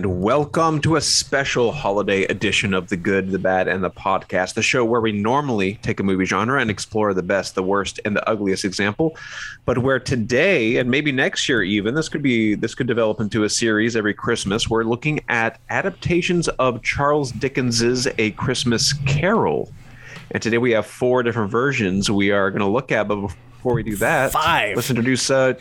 and welcome to a special holiday edition of The Good, the Bad, and the Podcast, the show where we normally take a movie genre and explore the best, the worst, and the ugliest example, but where today and maybe next year even this could be this could develop into a series every Christmas. We're looking at adaptations of Charles Dickens's A Christmas Carol, and today we have four different versions we are going to look at. But before we do that, Five. Let's introduce. Uh,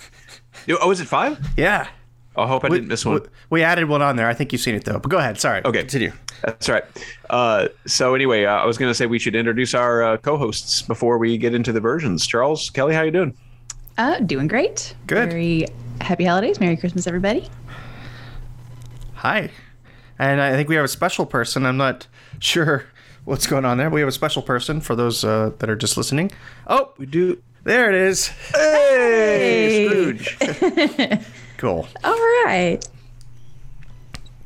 oh, is it five? Yeah. I hope I We, didn't miss one. we- we added one on there. I think you've seen it though. But go ahead. Sorry. Okay. Continue. That's right. Uh, so anyway, uh, I was going to say we should introduce our uh, co-hosts before we get into the versions. Charles, Kelly, how you doing? Uh, doing great. Good. Very happy holidays. Merry Christmas, everybody. Hi. And I think we have a special person. I'm not sure what's going on there. We have a special person for those uh, that are just listening. Oh, We do. there it is. Hey, Scrooge. Cool. All right.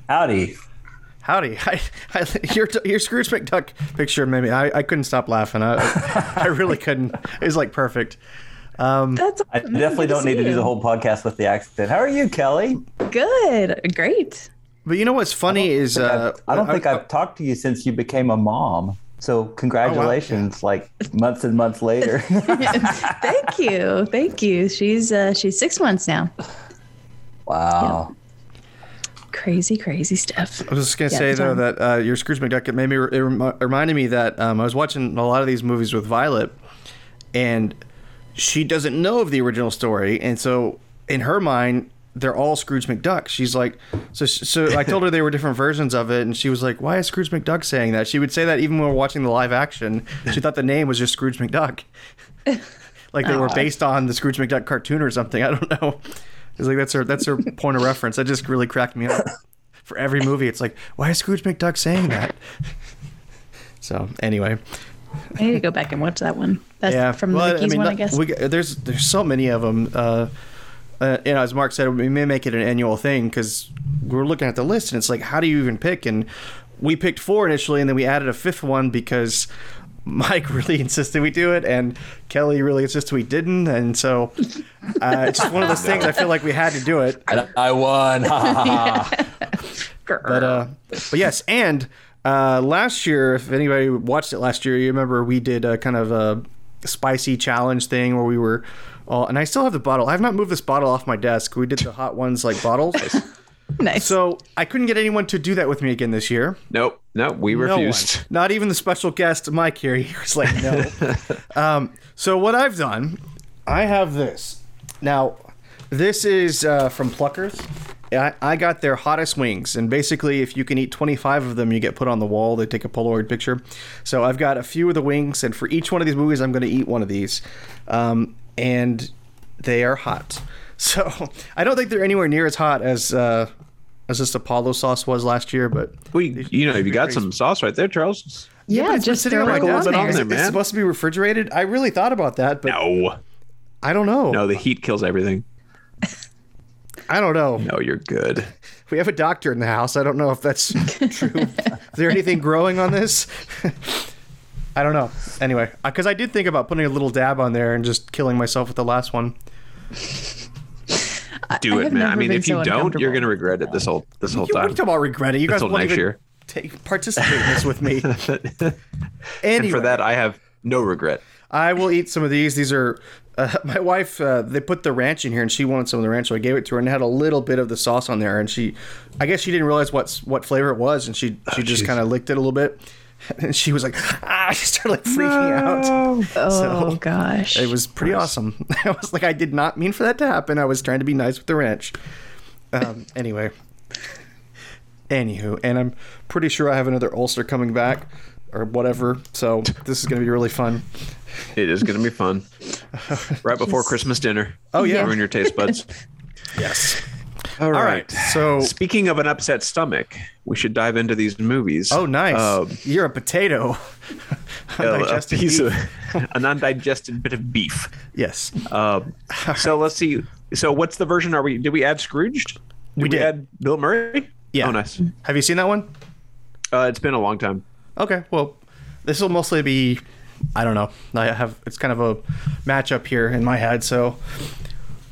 Howdy. Howdy. I, I, your your Scrooge McDuck picture made me. I, I couldn't stop laughing. I, I really couldn't. It was like perfect. That's I definitely don't need to do the whole podcast with the accent. How are you, Kelly? good. Great. But you know what's funny is uh, I don't think I've talked to you since you became a mom. So congratulations, like months and months later. Thank you. Thank you. She's uh, she's six months now. Wow. Crazy, crazy stuff. I was just gonna Yeah, say though that uh, your Scrooge McDuck it made me it remi- reminded me that um, I was watching a lot of these movies with Violet, and she doesn't know of the original story, and so in her mind they're all Scrooge McDuck. She's like, so so I told her they were different versions of it, and she was like, why is Scrooge McDuck saying that? She would say that even when we we're watching the live action. She thought the name was just Scrooge McDuck, like they were based on the Scrooge McDuck cartoon or something. I don't know. It's like that's her that's her point of reference. That just really cracked me up for every movie. It's like, why is Scrooge McDuck saying that? So anyway, I need to go back and watch that one. That's yeah, from Well, the Mickey's one, I guess. We, there's there's so many of them. Uh, uh, you know, as Mark said, we may make it an annual thing because we're looking at the list and it's like, how do you even pick? And we picked four initially, and then we added a fifth one because Mike really insisted we do it, and Kelly really insisted we didn't, and so uh, it's just one of those things. I feel like we had to do it. And I won. But uh, but yes, and uh, last year, if anybody watched it last year, you remember we did a kind of a spicy challenge thing where we were all, and I still have the bottle. I have not moved this bottle off my desk. We did the hot ones like bottles. nice. So I couldn't get anyone to do that with me again this year. Nope, nope, we No one. refused. Not even the special guest Mike here. He was like, no. um, so what I've done, I have this. Now, this is uh, from Pluckers. I, I got their hottest wings, and basically, if you can eat 25 of them, you get put on the wall. They take a Polaroid picture. So I've got a few of the wings, and for each one of these movies, I'm going to eat one of these, um, and they are hot. So I don't think they're anywhere near as hot as uh, as this Apollo sauce was last year, but We, you know, you got some sauce right there, Charles. yeah, but just sitting throw on a little bit there. on there, It's supposed to be refrigerated. I really thought about that, but No, I don't know. no, the heat kills everything. I don't know. No, you're good. We have a doctor in the house. I don't know if that's true. Is there anything growing on this? I don't know. Anyway, uh, because I did think about putting a little dab on there and just killing myself with the last one. Do I it, have man. I mean, been if you so don't, you're gonna regret it this whole this whole You, what are you time. talking about regret it? You guys won't next even year. take participate in this with me. And for that, I have no regret. I will eat some of these. These are uh, my wife. Uh, they put the ranch in here, and she wanted some of the ranch, so I gave it to her, and it had a little bit of the sauce on there. And she, I guess she didn't realize what's what flavor it was, and she she just kind of licked it a little bit, and she was like, ah, she started like freaking out. Oh So, gosh. It was pretty awesome. I was like, I did not mean for that to happen. I was trying to be nice with the ranch. Um, anyway, anywho, and I'm pretty sure I have another ulcer coming back or whatever. So this is gonna be really fun. It is gonna be fun. Right before Christmas dinner. Oh yeah, Ruin your taste buds. yes. All right. right. So Speaking of an upset stomach, we should dive into these movies. Oh, nice. Um, You're a potato. a Undigested piece of an undigested bit of beef. yes. Um, so let's see. So what's the version? Are we? Did we add Scrooged? Did We did. add Bill Murray? Yeah. Oh, nice. Have you seen that one? Uh, it's been a long time. Okay. Well, this will mostly be. I don't know. I have. It's kind of a matchup here in my head, so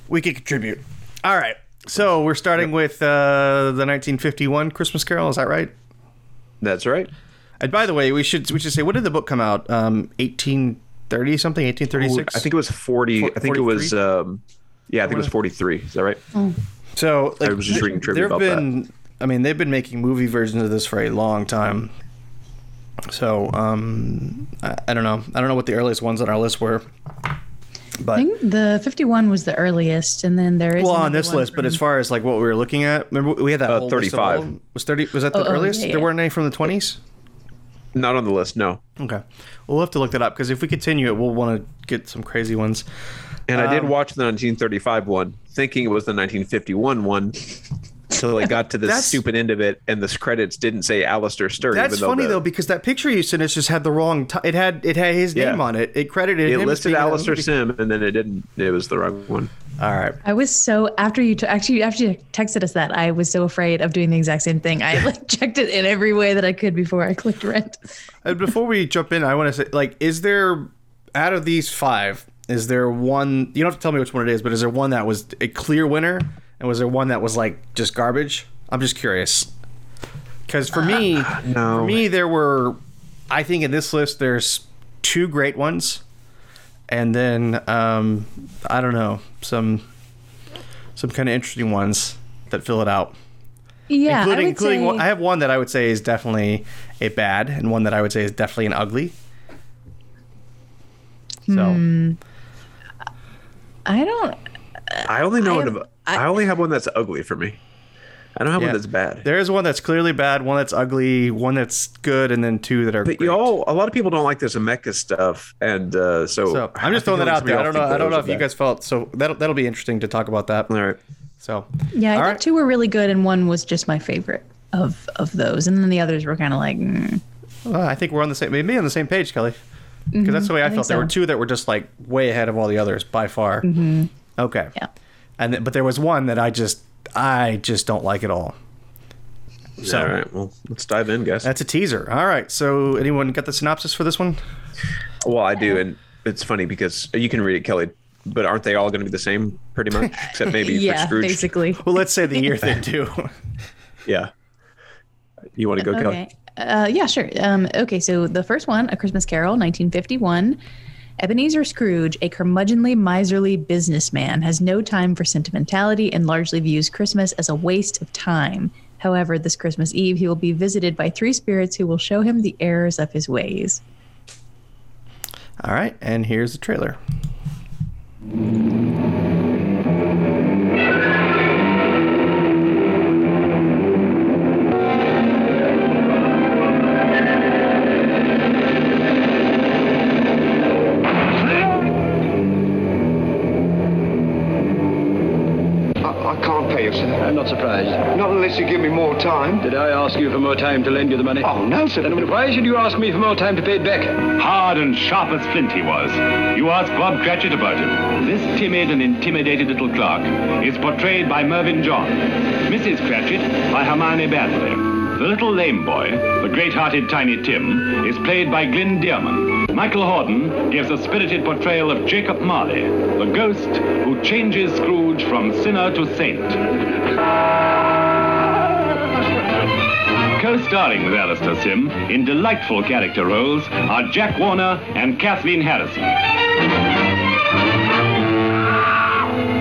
we can contribute. All right. So we're starting with uh, the 1951 Christmas Carol. Is that right? That's right. And by the way, we should we should say when did the book come out? Um, 1830 something, 1836. I think it was 40. For- I think it was. Um, yeah, I think it was 43. Is that right? So like, I was just reading trivia there have about been, I mean, they've been making movie versions of this for a long time. So um, I, I don't know. I don't know what the earliest ones on our list were. But I think the 51 was the earliest, and then there is. well, on this list, but as far as like what we were looking at, remember we had that Uh, whole list of 35. all- was thirty? Was that the Oh, oh, earliest? yeah, There weren't any from the twenties. Not on the list. No. Okay, well, we'll have to look that up because if we continue it, we'll want to get some crazy ones. And I did Um, watch the 1935 one, thinking it was the 1951 one, until I got to the stupid end of it, and the credits didn't say Alistair Sturt. That's even though funny the- though because that picture you sent us just had the wrong. T- it had it had his Yeah. name on it. It credited It him. listed being Alistair. Sim, and then it didn't. It was the wrong one. All right. I was so after you t- actually after you texted us that I was so afraid of doing the exact same thing. I like checked it in every way that I could before I clicked rent. And before we jump in, I want to say, like, is there out of these five, is there one? You don't have to tell me which one it is, but is there one that was a clear winner, and was there one that was like just garbage? I'm just curious. Because for me, no. for me, there were, I think in this list, there's two great ones, and then um, I don't know some some kind of interesting ones that fill it out Yeah, including I would including say, one, I have one that I would say is definitely a bad, and one that I would say is definitely an ugly. So Hmm. I don't. I only know I one have- of. I, only have one that's ugly for me. I don't have yeah. one that's bad. there is one that's clearly bad, one that's ugly, one that's good, and then two that are. But great. y'all, a lot of people don't like this Mecha stuff, and uh, so, So I'm just throwing that out there. I don't know. I don't know think if you those guys felt so. That'll that'll be interesting to talk about that. All right. So Yeah, I All thought right. two were really good, and one was just my favorite of of those, and then the others were kind of like. mm. well, I think we're on the same maybe on the same page, Kelly. Because that's the way I, I think felt. There were two that were just like way ahead of all the others by far. Okay. Yeah. And th- but there was one that I just I just don't like at all. So all right. Well, let's dive in, guys. That's a teaser. All right. So, anyone got the synopsis for this one? Well, I do, and it's funny because you can read it, Kelly. But aren't they all going to be the same, pretty much, except maybe for Yeah, Scrooge? basically. Well, let's say the year thing too. Yeah. You want to go, Kelly? Okay. Uh, yeah, sure. Um, okay, so the first one, A Christmas Carol, 1951. Ebenezer Scrooge, a curmudgeonly, miserly businessman, has no time for sentimentality and largely views Christmas as a waste of time. However, this Christmas Eve, he will be visited by three spirits who will show him the errors of his ways. All right, and here's the trailer. Surprised. Not unless you give me more time. Did I ask you for more time to lend you the money? Oh, no, sir. Then why should you ask me for more time to pay it back? Hard and sharp as flint he was. You ask Bob Cratchit about him. This timid and intimidated little clerk is portrayed by Mervyn Johns. Mrs. Cratchit by Hermione Baddeley. The little lame boy, the great-hearted Tiny Tim, is played by Glyn Dearman. Michael Hordern gives a spirited portrayal of Jacob Marley, the ghost who changes Scrooge from sinner to saint. Co-starring with Alistair Sim in delightful character roles are Jack Warner and Kathleen Harrison.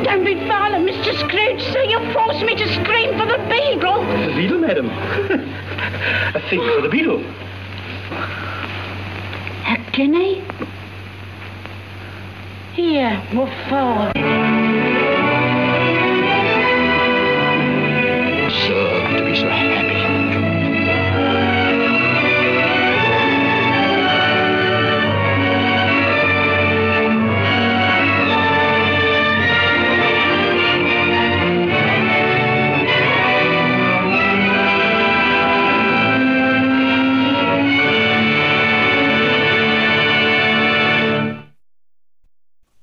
Don't be violent, Mr. Scrooge, sir. You forced me to scream for the beadle. The beadle, madam. a fig for the beadle. A guinea? Here, what for? Be so happy.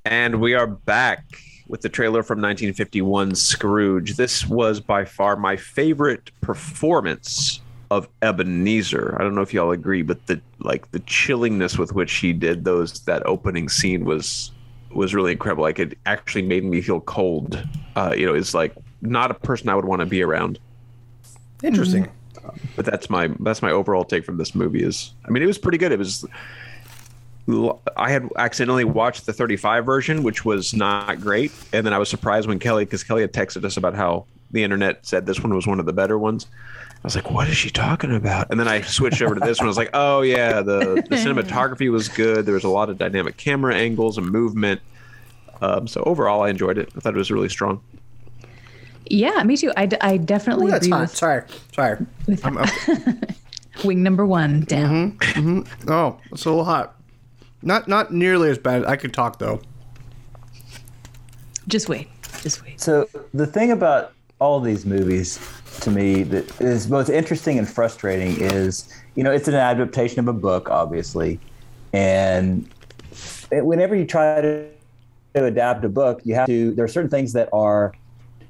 And we are back with the trailer from 1951 Scrooge. This was by far my favorite performance of Ebenezer. I don't know if y'all agree, but the like the chillingness with which he did those that opening scene was was really incredible. Like it actually made me feel cold. Uh, you know, it's like not a person I would want to be around. Interesting. But that's my that's my overall take from this movie. Is I mean, it was pretty good. It was. I had accidentally watched the 35 version, which was not great, and then I was surprised when Kelly, because Kelly had texted us about how the internet said this one was one of the better ones. I was like, "What is she talking about?" And then I switched over to this one. I was like, "Oh yeah, the the cinematography was good. There was a lot of dynamic camera angles and movement. Um, so overall, I enjoyed it. I thought it was really strong." Yeah, me too. I, d- I definitely Ooh, that's agree fine. with Sorry, sorry. I'm, I'm, wing number one down. oh, it's a little hot. Not not nearly as bad. I could talk though. Just wait. Just wait. So the thing about all these movies to me that is both interesting and frustrating is, you know, it's an adaptation of a book, obviously, and it- whenever you try to, to adapt a book, you have to. There are certain things that are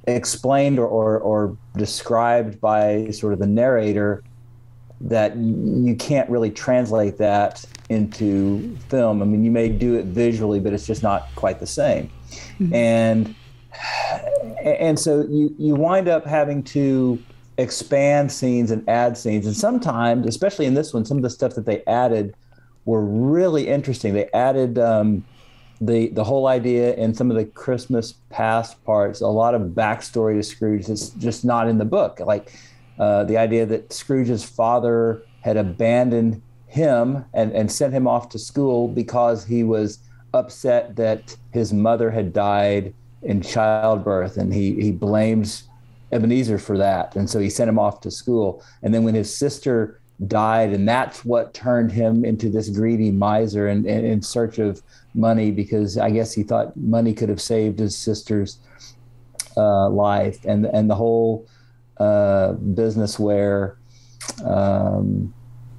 explained or, or, or described by sort of the narrator that you can't really translate that into film. I mean, you may do it visually, but it's just not quite the same. And and so you you wind up having to expand scenes and add scenes and sometimes especially in this one some of the stuff that they added were really interesting they added um, the the whole idea in some of the christmas past parts a lot of backstory to scrooge that's just not in the book like uh, the idea that scrooge's father had abandoned him and, and sent him off to school because he was upset that his mother had died in childbirth and he, he blames Ebenezer for that. And so he sent him off to school. And then when his sister died, and that's what turned him into this greedy miser and, in search of money because I guess he thought money could have saved his sister's uh, life. And, and the whole uh, business where um,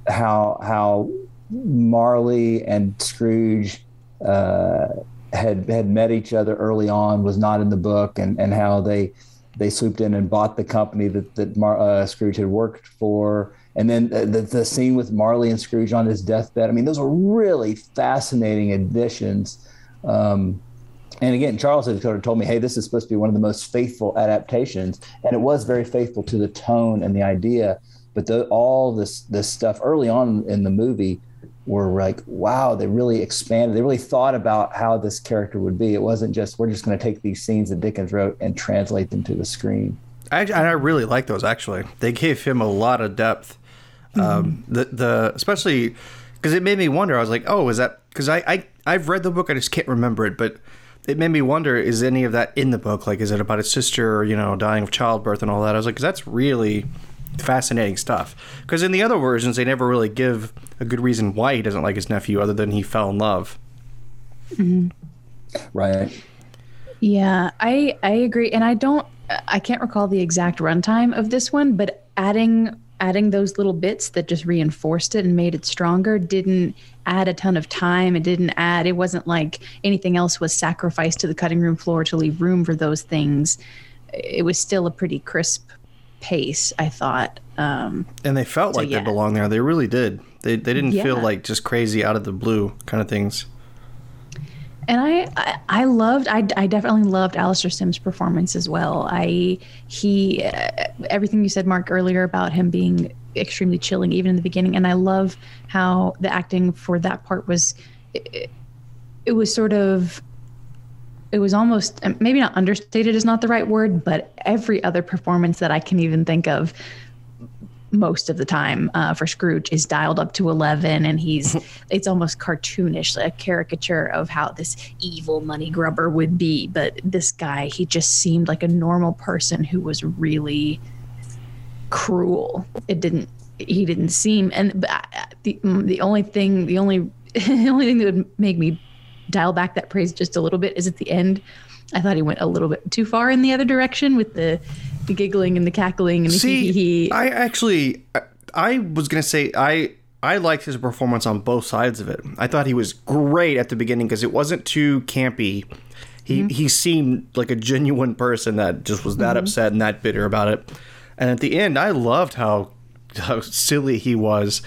how, how Marley and Scrooge uh, had had met each other early on was not in the book, and and how they they swooped in and bought the company that that Mar- uh, Scrooge had worked for, and then the, the, the scene with Marley and Scrooge on his deathbed. I mean, those were really fascinating additions. Um, and again, Charles had sort of told me, "Hey, this is supposed to be one of the most faithful adaptations," and it was very faithful to the tone and the idea. But the, all this this stuff early on in the movie were like, wow, they really expanded. They really thought about how this character would be. It wasn't just we're just going to take these scenes that Dickens wrote and translate them to the screen. I, and I really like those actually. They gave him a lot of depth. Um, the the especially because it made me wonder. I was like, oh, is that because I, I I've read the book. I just can't remember it, but it made me wonder: is any of that in the book? Like, is it about his sister, you know, dying of childbirth and all that? I was like, 'cause that's really fascinating stuff. Because in the other versions, they never really give a good reason why he doesn't like his nephew, other than he fell in love. Mm-hmm. Right. Yeah, I I agree, and I don't. I can't recall the exact runtime of this one, but adding adding those little bits that just reinforced it and made it stronger didn't add a ton of time. It didn't add. It wasn't like anything else was sacrificed to the cutting room floor to leave room for those things. It was still a pretty crisp pace, I thought. Um, And they felt So, like yeah. they belonged there. They really did. They they didn't feel like just crazy out of the blue kind of things. and I, I, I loved, I, I definitely loved Alistair Sim's performance as well. I, he, uh, everything you said, Mark, earlier about him being extremely chilling, even in the beginning, and I love how the acting for that part was, it, it was sort of, it was almost maybe not understated is not the right word, but every other performance that I can even think of most of the time uh, for Scrooge is dialed up to 11 and he's it's almost cartoonish like a caricature of how this evil money grubber would be. But this guy he just seemed like a normal person who was really cruel. It didn't he didn't seem and but the the only thing the only the only thing that would make me dial back that praise just a little bit is at the end I thought he went a little bit too far in the other direction with the the giggling and the cackling and the hee hee See, hee. I actually, I, I was gonna say I I liked his performance on both sides of it. I thought he was great at the beginning because it wasn't too campy. He mm-hmm. he seemed like a genuine person that just was that mm-hmm. upset and that bitter about it. And at the end, I loved how how silly he was,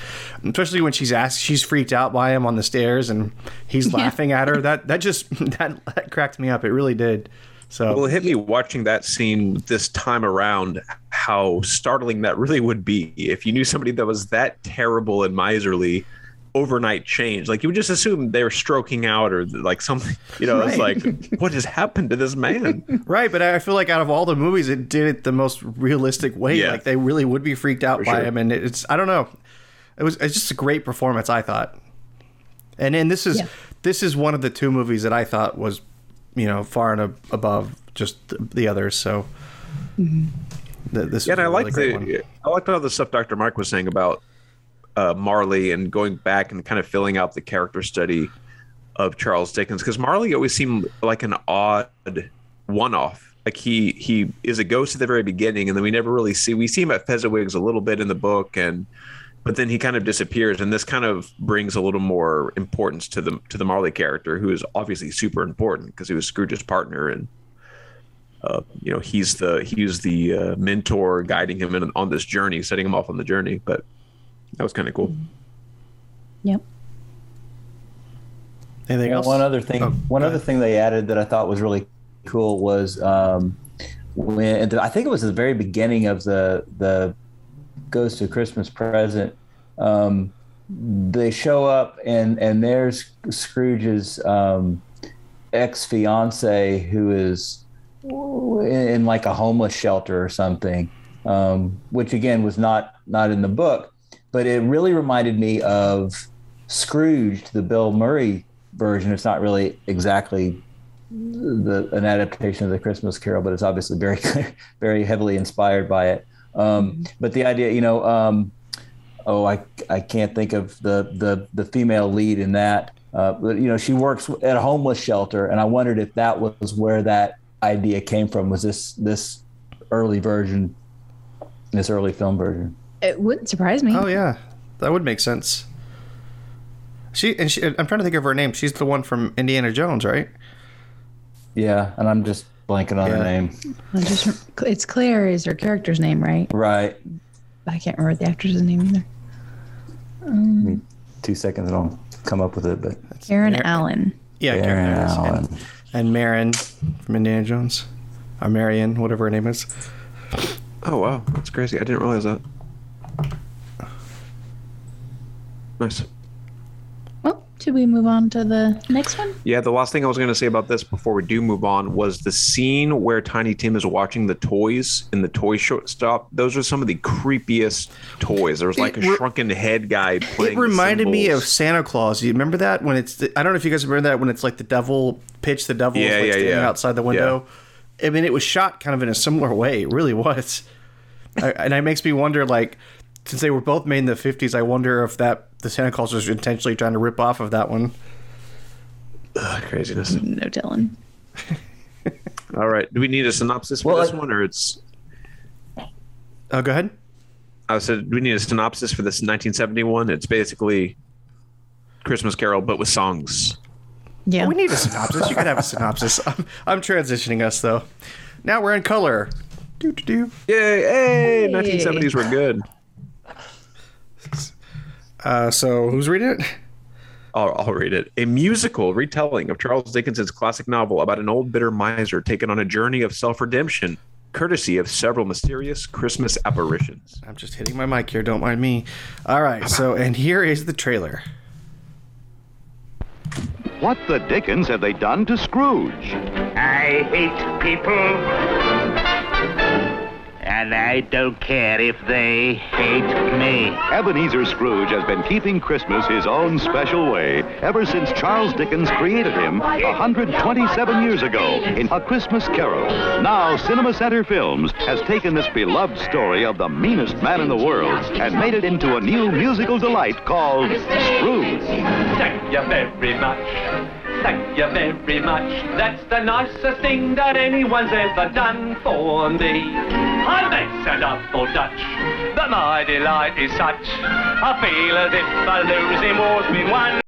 especially when she's asked, she's freaked out by him on the stairs, and he's laughing at her. That that just that, that cracked me up. It really did. So Well, it hit me watching that scene this time around how startling that really would be if you knew somebody that was that terrible and miserly overnight change. Like you would just assume they're stroking out or like something, you know, it's like, what has happened to this man? Right, but I feel like out of all the movies, it did it the most realistic way. Yeah. Like they really would be freaked out For by sure. him, and it's I don't know, it was it's just a great performance. I thought, and then this is Yeah. this is one of the two movies that I thought was, you know, far and ab- above just the, the others. So, mm-hmm. th- this Yeah, and I really like the one. I liked all the stuff Dr. Mark was saying about uh, Marley and going back and kind of filling out the character study of Charles Dickens because Marley always seemed like an odd one-off. Like he he is a ghost at the very beginning, and then we never really see we see him at Fezziwig's a little bit in the book, and but then he kind of disappears, and this kind of brings a little more importance to the to the Marley character, who is obviously super important because he was Scrooge's partner and uh, you know he's the he's the uh, mentor guiding him in, on this journey setting him off on the journey but that was kind of cool Yep. Anything Yeah, else? One other thing, Oh, one other thing they added that I thought was really cool was um, when I think it was the very beginning of the the Ghost of Christmas Present. Um, they show up and and there's Scrooge's um, ex fiance who is in, in like a homeless shelter or something, um, which again was not not in the book, but it really reminded me of Scrooge, the Bill Murray version. It's not really exactly the an adaptation of the Christmas Carol, but it's obviously very very heavily inspired by it. Um, but the idea, you know, um, oh, I I can't think of the the the female lead in that. Uh, but you know, she works at a homeless shelter, and I wondered if that was where that idea came from. Was this this early version, this early film version? It wouldn't surprise me. Oh yeah, that would make sense. She and she, I'm trying to think of her name. She's the one from Indiana Jones, right? Yeah, and I'm just blanking on Yeah. her name. I just it's Claire is her character's name, right? Right. I can't remember the actress's name either. Um, Give me two seconds, and I'll come up with it. But Aaron Mar- Allen. Yeah, Aaron Karen Allen. And, and Marin from Indiana Jones, or Marion, whatever her name is. oh wow that's crazy i didn't realize that nice Well, should we move on to the next one? yeah the last thing i was going to say about this before we do move on was the scene where tiny tim is watching the toys in the toy shop those are some of the creepiest toys there was like a It re- shrunken head guy playing It the reminded me of. Santa Claus. You remember that when it's? The, I don't know if you guys remember that when it's like the devil pitch the devil is, Yeah, like yeah, standing yeah. outside the window. I mean, it was shot kind of in a similar way. It really was. I, and it makes me wonder, like, since they were both made in the '50s, I wonder if that the Santa Claus was intentionally trying to rip off of that one. Ugh, craziness No telling. all right do we need a synopsis for Well, this I- one or it's Oh, go ahead. I said, do we need a synopsis for this 1971? It's basically Christmas Carol, but with songs. Yeah. We need a synopsis. You could have a synopsis. I'm, I'm transitioning us though. Now we're in color. Do do do. Yay! Hey, Hey. 1970s were good. Uh, so who's reading it? I'll, I'll read it. A musical retelling of Charles Dickens's classic novel about an old bitter miser taken on a journey of self-redemption, courtesy of several mysterious Christmas apparitions. I'm just hitting my mic here. Don't mind me. All right. So and here is the trailer. What the dickens have they done to Scrooge? I hate people. And I don't care if they hate me. Ebenezer Scrooge has been keeping Christmas his own special way ever since Charles Dickens created him 127 years ago in A Christmas Carol. Now, Cinema Center Films has taken this beloved story of the meanest man in the world and made it into a new musical delight called Scrooge. Thank you very much. Thank you very much. That's the nicest thing that anyone's ever done for me. I makes a double Dutch, but my delight is such. I feel as if a losing war's been won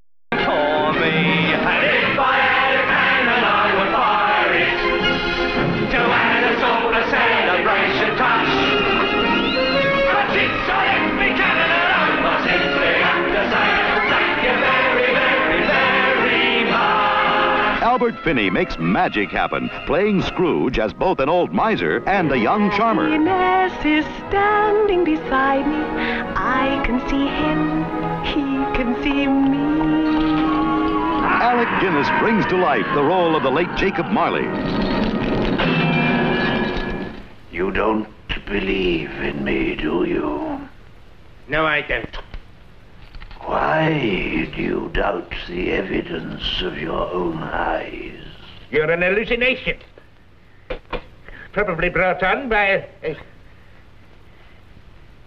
Albert Finney makes magic happen, playing Scrooge as both an old miser and a young charmer. Happiness is standing beside me. I can see him, he can see me. Alec Guinness brings to life the role of the late Jacob Marley. You don't believe in me, do you? No, I don't. Why do you doubt the evidence of your own eyes? You're an hallucination. Probably brought on by a, a-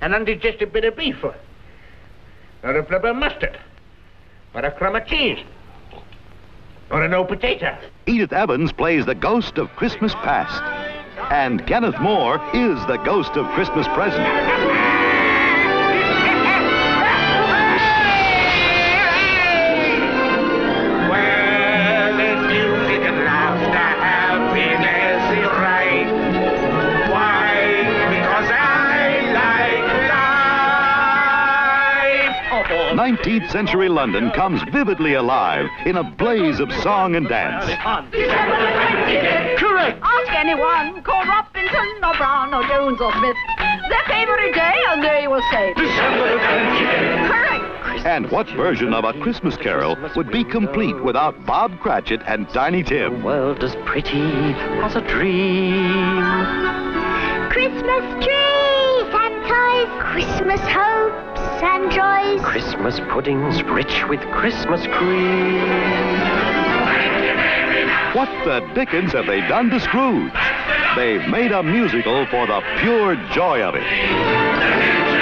an undigested bit of beef or, or a of mustard or a crumb of cheese or an old potato. Edith Evans plays the ghost of Christmas past. And Kenneth More is the ghost of Christmas present. 19th century London comes vividly alive in a blaze of song and dance. Correct. Ask anyone, call Robinson or Brown or Jones or Smith. Their favorite day, and they will say. Correct. And what version of A Christmas Carol would be complete without Bob Cratchit and Tiny Tim? The world as pretty as a dream. Christmas trees and toys, Christmas hopes and joys. Christmas puddings rich with Christmas cream. What the dickens have they done to Scrooge? They've made a musical for the pure joy of it.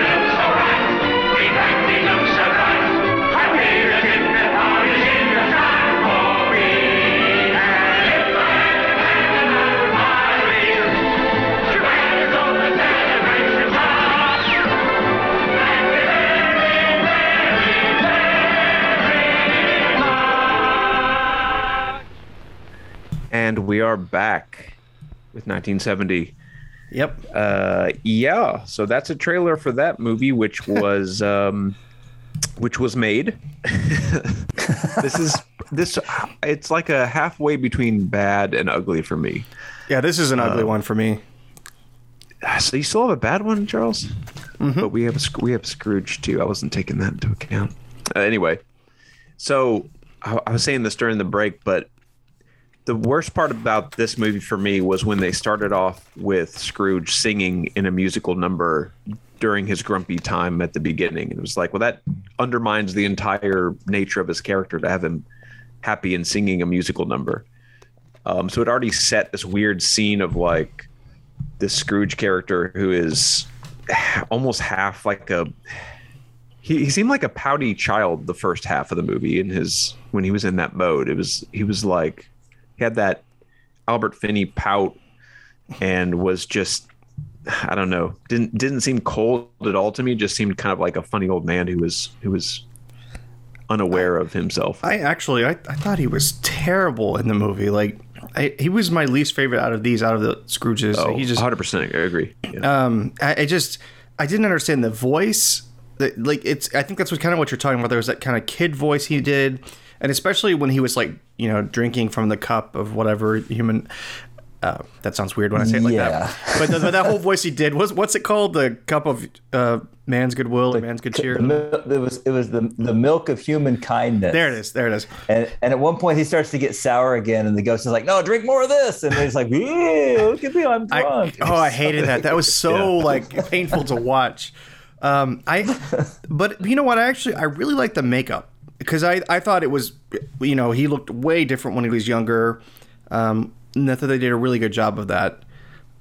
Are back with 1970. Yep. Uh, yeah. So that's a trailer for that movie, which was um, which was made. this is this. It's like a halfway between bad and ugly for me. Yeah, this is an ugly Uh, one for me. So you still have a bad one, Charles? But we have a, we have Scrooge too. I wasn't taking that into account. Uh, anyway, so I, I was saying this during the break, but the worst part about this movie for me was when they started off with Scrooge singing in a musical number during his grumpy time at the beginning. It was like, well, that undermines the entire nature of his character to have him happy and singing a musical number. Um, so it already set this weird scene of like this Scrooge character who is almost half like a he, he seemed like a pouty child the first half of the movie in his when he was in that mode. It was he was like he had that Albert Finney pout and was just I don't know didn't didn't seem cold at all to me. Just seemed kind of like a funny old man who was who was unaware of himself. I actually, I, I thought he was terrible in the movie. Like, I, he was my least favorite out of these, out of the Scrooges. Oh, he just 100%. I agree. Um, I, I just I didn't understand the voice. That like it's I think that's what kind of what you're talking about. There was that kind of kid voice he did, and especially when he was like you know drinking from the cup of whatever human. Uh, that sounds weird when I say it like Yeah. that. But the, that whole voice he did was what's it called? The cup of uh, man's goodwill or man's good cheer. The mil- it was it was the the milk of human kindness. There it is. There it is. And and at one point he starts to get sour again, and the ghost is like, "No, drink more of this." And he's like, look at me, I'm drunk." Oh, I hated that. That was so like painful to watch. Um, I, but you know what? I actually I really like the makeup because I I thought it was, you know, he looked way different when he was younger. Um, and I thought they did a really good job of that.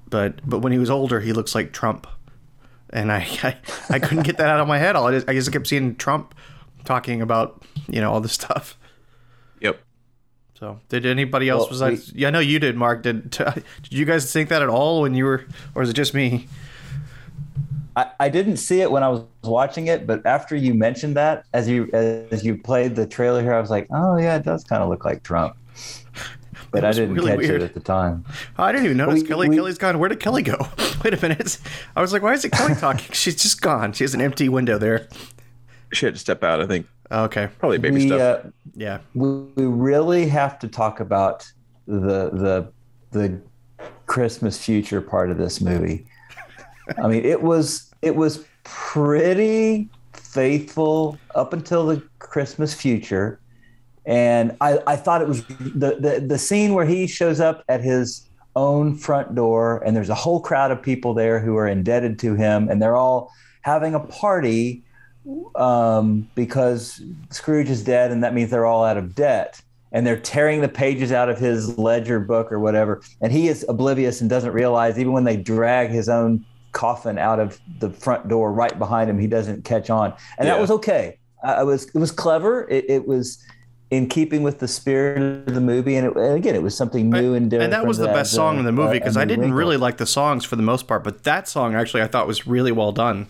But but when he was older, he looks like Trump, and I I, I couldn't get that out of my head. All I just, I just kept seeing Trump talking about you know all this stuff. Yep. So did anybody else Well, besides? yeah, I know you did, Mark. Did did you guys think that at all when you were, or is it just me? I, I didn't see it when I was watching it, but after you mentioned that, as you as you played the trailer here, I was like, "Oh yeah, it does kind of look like Trump." But I didn't really catch weird. it at the time. Oh, I didn't even notice We- Kelly. we- Kelly's gone. Where did Kelly go? Wait a minute. I was like, why is it Kelly talking? She's just gone. She has an empty window there. She had to step out, I think. Okay. Probably baby we, stuff. uh, Yeah. we, we really have to talk about the the the Christmas future part of this movie. I mean, it was it was pretty faithful up until the Christmas future, and I, I thought it was the, the the scene where he shows up at his own front door, and there's a whole crowd of people there who are indebted to him, and they're all having a party um, because Scrooge is dead, and that means they're all out of debt. And they're tearing the pages out of his ledger book or whatever. And he is oblivious and doesn't realize, even when they drag his own coffin out of the front door right behind him, he doesn't catch on. And Yeah. that was okay. I I was it was clever. It, it was in keeping with the spirit of the movie, and, it, and again, it was something new and different. And that was the best song in the movie because I didn't really like. like the songs for the most part, but that song actually I thought was really well done.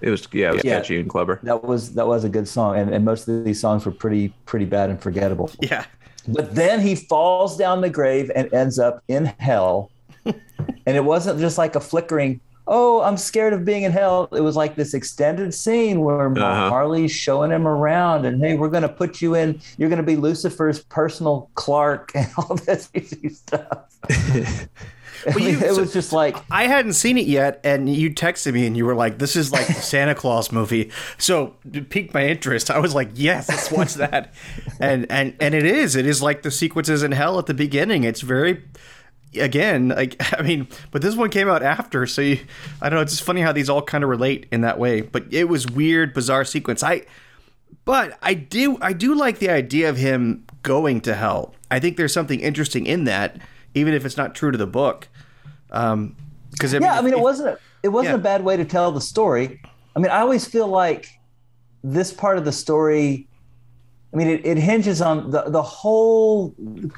It was yeah, it was Yeah. catchy and clever. That was that was a good song, and, and most of these songs were pretty pretty bad and forgettable. Yeah. But then he falls down the grave and ends up in hell. and it wasn't just like a flickering, oh, I'm scared of being in hell. It was like this extended scene where Uh-huh. Marley's showing him around and hey, we're going to put you in, you're going to be Lucifer's personal Clark and all this easy stuff. I mean, you- it so- was just like, I hadn't seen it yet, and you texted me and you were like, "This is like the Santa Claus movie." So it piqued my interest. I was like, "Yes, let's watch that." and and and it is. It is like the sequences in Hell at the beginning. It's very, again, like I mean, but this one came out after, so you, I don't know. It's just funny how these all kind of relate in that way. But it was weird, bizarre sequence. I, but I do I do like the idea of him going to hell. I think there's something interesting in that, even if it's not true to the book. Um, because yeah, I mean, it if- wasn't a, it wasn't Yeah. a bad way to tell the story. I mean, I always feel like this part of the story. I mean, it, it hinges on the the whole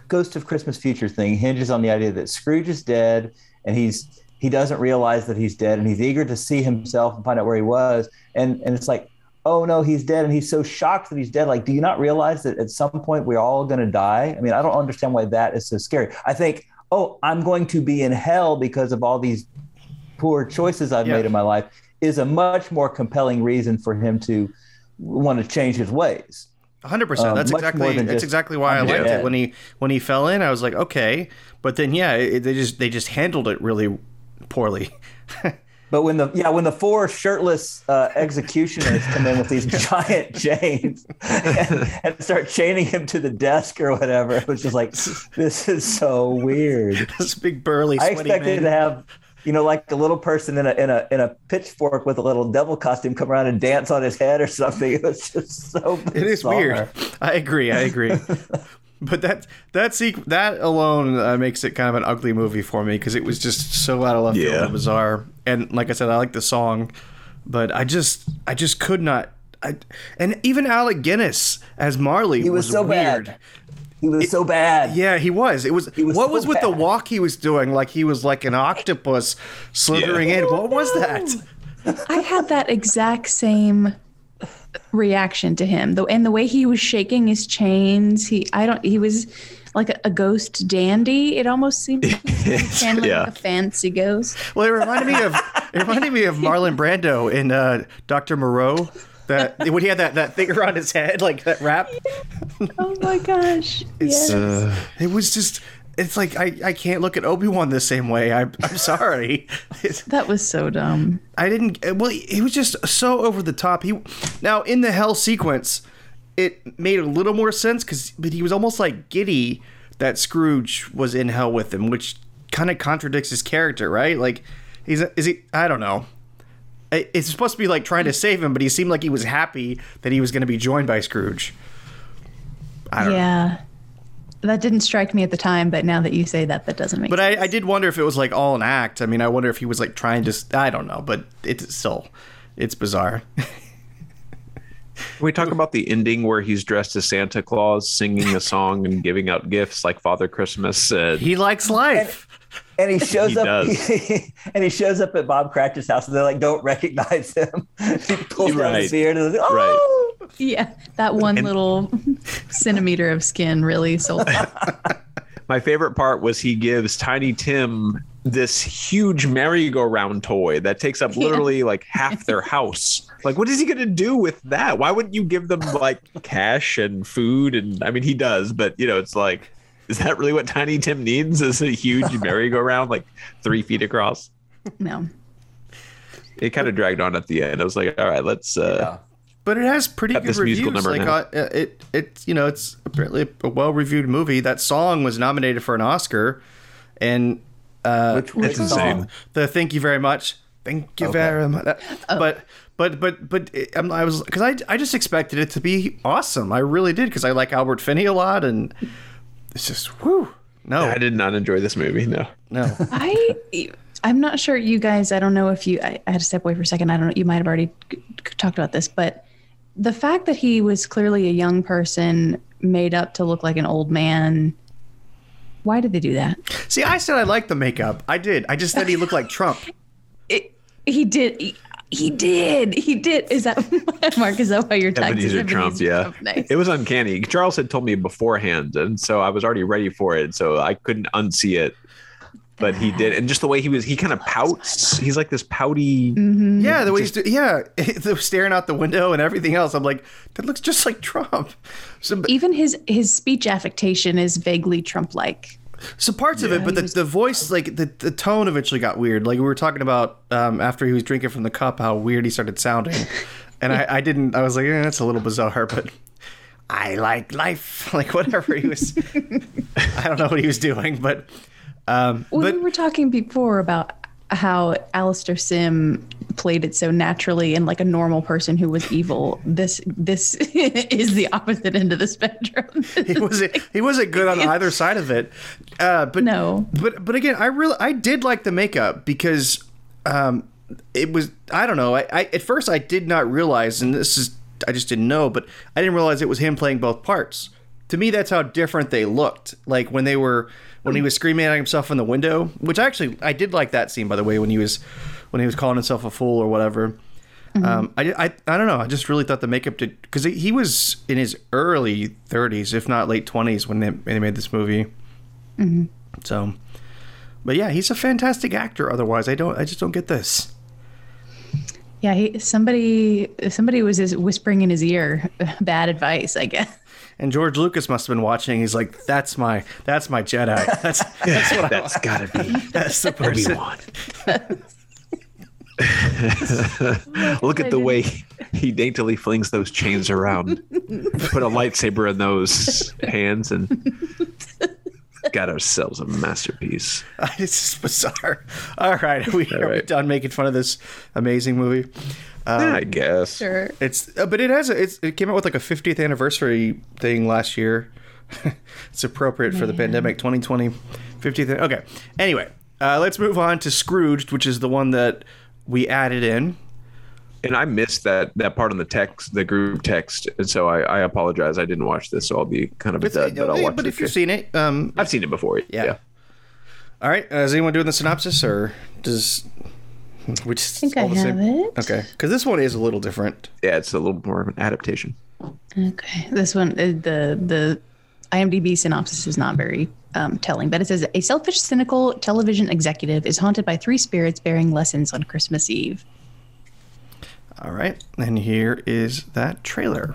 Ghost of Christmas Future thing hinges on the idea that Scrooge is dead and he's he doesn't realize that he's dead and he's eager to see himself and find out where he was. And and it's like oh no he's dead and he's so shocked that he's dead. Like do you not realize that at some point we're all going to die? I mean i don't understand why that is so scary. I think oh i'm going to be in hell because of all these poor choices i've Yeah. made in my life is a much more compelling reason for him to want to change his ways hundred percent. Um, That's exactly that's just, exactly why I liked dead." it when he when he fell in. I was like, okay, but then yeah, it, they just they just handled it really poorly. But when the yeah when the four shirtless uh, executioners come in with these giant chains and, and start chaining him to the desk or whatever, it was just like this is so weird. this big burly, I expected man. to have you know like a little person in a in a in a pitchfork with a little devil costume come around and dance on his head or something. It was just so. Bizarre. It is weird. I agree. I agree. but that that sequ- that alone uh, makes it kind of an ugly movie for me because it was just so out of left field Yeah. and bizarre. And like I said, I like the song, but I just I just could not. I, and even Alec Guinness as Marley He was so weird. bad. He was so bad. Yeah, he was. It was. was what so was with the walk he was doing? Like he was like an octopus slithering in. What was that? I had that exact same reaction to him. The and the way he was shaking his chains, he I don't he was like a, a ghost dandy. It almost seemed like he Yeah. like a fancy ghost. Well, it reminded me of it reminded me of Marlon Brando in uh, Doctor Moreau. That when he had that, that thing around his head, like that wrap. Oh my gosh. Yes. Uh, it was just. It's like I, I can't look at Obi Wan the same way. I, I'm sorry. That was so dumb. I didn't. Well, he was just so over the top. He now in the hell sequence, it made a little more sense because, but he was almost like giddy that Scrooge was in hell with him, which kind of contradicts his character, right? Like, he's is he? I don't know. I- It's supposed to be like trying to save him, but he seemed like he was happy that he was going to be joined by Scrooge. I don't know. Yeah. That didn't strike me at the time, but now that you say that, that doesn't make But sense. I, I did wonder if it was like all an act. I mean, I wonder if he was like trying to. I don't know, but it's still, it's bizarre. Can we talk about the ending where he's dressed as Santa Claus, singing a song and giving out gifts like Father Christmas? said. he likes life. And he shows He up, does. and he shows up at Bob Cratchit's house, and they like don't recognize him. he pulls down his beard and like, oh, yeah, that one little centimeter of skin really sold. My favorite part was he gives Tiny Tim this huge merry-go-round toy that takes up literally like half their house. Like, what is he gonna do with that? Why wouldn't you give them like cash and food? And I mean, he does, but you know, it's like, is that really what Tiny Tim needs? Is a huge merry-go-round like three feet across? No. It kind of dragged on at the end. I was like, all right, let's. uh But it has pretty Got good this musical reviews. number Like uh, it, it, you know, it's apparently a well-reviewed movie. That song was nominated for an Oscar, and uh, Which- which song? insane. The "Thank You Very Much," "Thank You Okay. Very Much." That- But, but, but, but it, I'm- I was because I, I just expected it to be awesome. I really did because I like Albert Finney a lot, and it's just whoo. No, I did not enjoy this movie. No. no. I I'm not sure you guys. I don't know if you. I, I had to step away for a second. I don't know. You might have already c- c- talked about this, but the fact that he was clearly a young person made up to look like an old man. Why did they do that? See, I said I liked the makeup. I did. I just said he looked like Trump. It, he did. He, he did. He did. Is that Mark? Is that why you're tagged? Ebenezer Trump, yeah. Nice. It was uncanny. Charles had told me beforehand, and so I was already ready for it, so I couldn't unsee it. But he did, and just the way he was, he kind of pouts. He's like this pouty. Mm-hmm. Yeah, the way he's do- yeah, the staring out the window and everything else. I'm like, that looks just like Trump. So, but- Even his his speech affectation is vaguely Trump-like. So parts of it, but the, the voice, like the, the tone, eventually got weird. Like we were talking about um, after he was drinking from the cup, how weird he started sounding, and I, I didn't. I was like, eh, that's a little bizarre, but I like life, like whatever he was. I don't know what he was doing, but um, Well, but we were talking before about how Alistair Sim played it so naturally and like a normal person who was evil. This this is the opposite end of the spectrum. he wasn't he wasn't good on either side of it. Uh, but no, but but again, I really I did like the makeup because um, it was I don't know. I, I at first I did not realize, and this is I just didn't know, but I didn't realize it was him playing both parts. To me, that's how different they looked. Like when they were when he was screaming at himself in the window, which actually I did like that scene by the way when he was when he was calling himself a fool or whatever. Um, I, I, I don't know. I just really thought the makeup did because he, he was in his early 30s, if not late 20s, when they, when they made this movie. Mhm. So, but yeah, he's a fantastic actor. Otherwise, I don't. I just don't get this. yeah, he somebody somebody was whispering in his ear bad advice, I guess. And George Lucas must have been watching. He's like, "That's my, that's my Jedi. That's that's what I That's gotta be that's the person." Obi-Wan. Look at the way he daintily flings those chains around. Put a lightsaber in those hands and got ourselves a masterpiece. it's just bizarre. All right, we All are we done making fun of this amazing movie. Um, I guess. Sure. It's uh, but it has a, it's it came out with like a 50th anniversary thing last year. it's appropriate for the pandemic 2020 50th. Okay. Anyway, uh, let's move on to Scrooged, which is the one that we added in. And I missed that that part on the text, the group text, and so I, I apologize. I didn't watch this, so I'll be kind of a dud, but I'll watch but if you've seen it, um, I've seen it before. Yeah. All right. Uh, is anyone doing the synopsis or does we just think I all the same? have it. Okay, because this one is a little different. Yeah, it's a little more of an adaptation. Okay, this one uh, the the IMDb synopsis is not very um, telling, but it says a selfish, cynical television executive is haunted by three spirits bearing lessons on Christmas Eve. All right, and here is that trailer.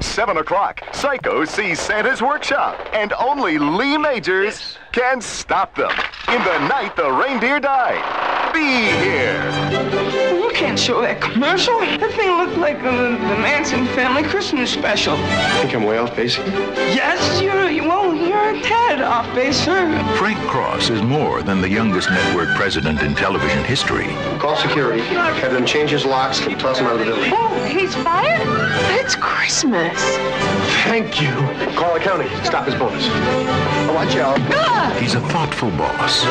7 o'clock, Psycho seize Santa's workshop, and only Lee Majors can stop them. In the night the reindeer die. Be here. You can't show that commercial. That thing looked like the, the Manson family Christmas special. I think I'm way off base. Yes, you're, well, you're a tad off base, sir. Frank Cross is more than the youngest network president in television history. Call security. Have them change his locks and toss him out of the building. Oh, he's fired? It's Christmas. Thank you. Call the county. Stop his bonus. Oh, watch out. Ah! He's a thoughtful boss,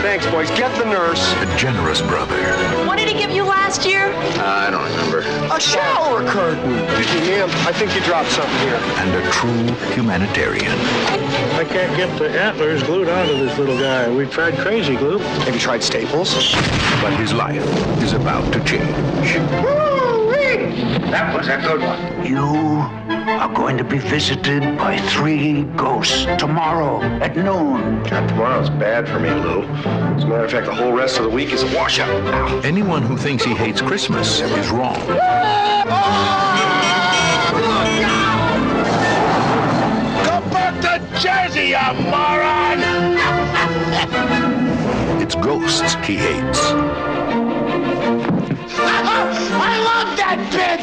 Thanks, boys. Get the nurse. a generous brother, What did he give you last year? I don't remember. A shower curtain. Ma'am, I think you dropped something here. and a true humanitarian. I can't get the antlers glued onto this little guy. We tried crazy glue. Have you tried staples? But his life is about to change. That was a good one. You are going to be visited by three ghosts tomorrow at noon. God, tomorrow's bad for me, Lou. As a matter of fact, the whole rest of the week is a washout. Anyone who thinks he hates Christmas is wrong. Go back to Jersey, you moron! It's ghosts he hates. I love that bit!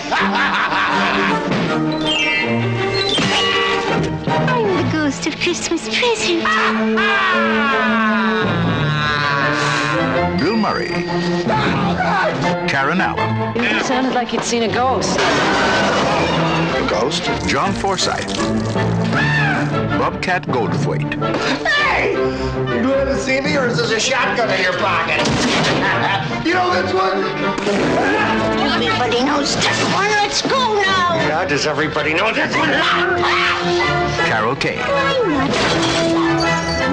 I'm the ghost of Christmas present. Ah, ah. Bill Murray. Karen Allen. It sounded like you'd seen a ghost. A ghost? John Forsythe. Bobcat Goldthwait. Hey! You glad to see me, or is this a shotgun in your pocket? you know this one? Everybody knows this one. Let's go now. How does everybody know this one? Carol Kane.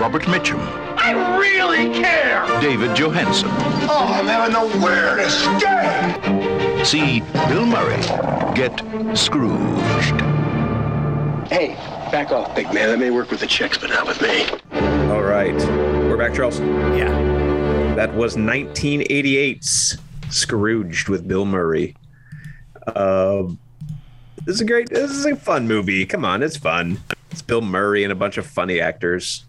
Robert Mitchum. I really care! David Johansen. Oh, I'm having the weirdest day! See Bill Murray get Scrooged. Hey, back off, big man. That may work with the chicks, but not with me. All right. We're back, Charles. Yeah. That was 1988's Scrooged with Bill Murray. Uh, this is a great, this is a fun movie. Come on, it's fun. It's Bill Murray and a bunch of funny actors.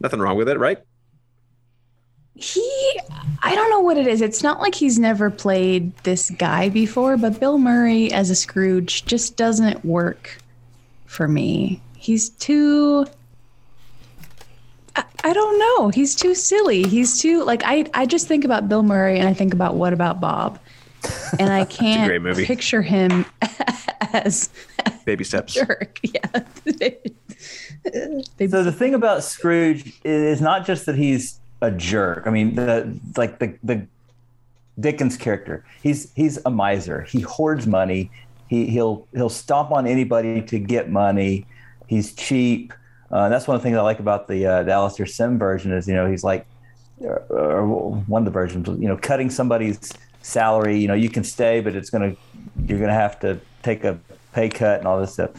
Nothing wrong with it, right? He, I don't know what it is. It's not like he's never played this guy before, but Bill Murray as a Scrooge just doesn't work for me. He's too. I, I don't know. He's too silly. He's too like I. I just think about Bill Murray and I think about What About Bob, and I can't picture him as Baby steps. jerk. Yeah. So the thing about Scrooge is not just that he's a jerk. I mean, the like the the Dickens character. He's he's a miser. He hoards money. He he'll he'll stomp on anybody to get money. He's cheap. Uh, that's one of the things I like about the uh, the Alistair Sim version is you know he's like or, or one of the versions you know cutting somebody's salary. You know you can stay, but it's gonna you're gonna have to take a pay cut and all this stuff.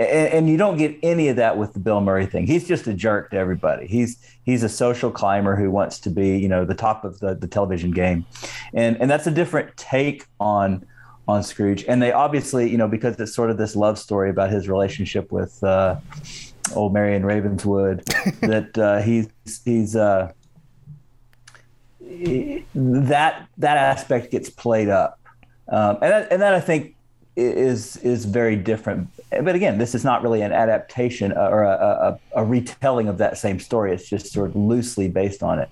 And, and you don't get any of that with the Bill Murray thing. He's just a jerk to everybody. He's he's a social climber who wants to be, you know, the top of the, the television game, and and that's a different take on on Scrooge. And they obviously, you know, because it's sort of this love story about his relationship with uh, old Marion Ravenwood, that uh, he's he's uh, that that aspect gets played up, um, and that, and that I think is is very different. But again, this is not really an adaptation uh, or a, a, a retelling of that same story. It's just sort of loosely based on it.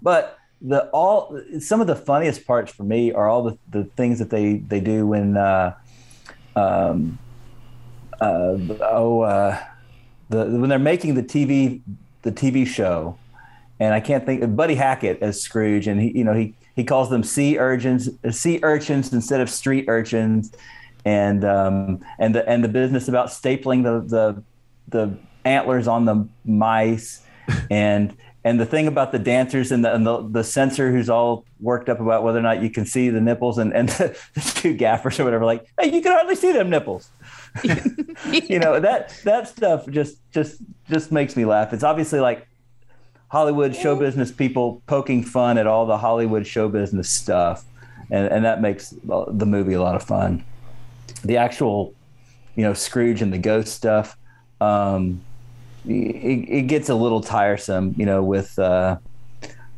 But the all some of the funniest parts for me are all the, the things that they they do when uh, um, uh, oh uh, the when they're making the TV the TV show, and I can't think Buddy Hackett as Scrooge, and he you know he he calls them sea urchins sea urchins instead of street urchins, and um, and the and the business about stapling the the the antlers on the mice, and and the thing about the dancers and the, and the, the censor who's all worked up about whether or not you can see the nipples and, and the, the two gaffers or whatever, like, hey, you can hardly see them nipples. you know, that that stuff just just just makes me laugh. It's obviously like Hollywood show business people poking fun at all the Hollywood show business stuff. And, and that makes the movie a lot of fun. The actual, you know, Scrooge and the ghost stuff, um, it, it gets a little tiresome, you know, with uh,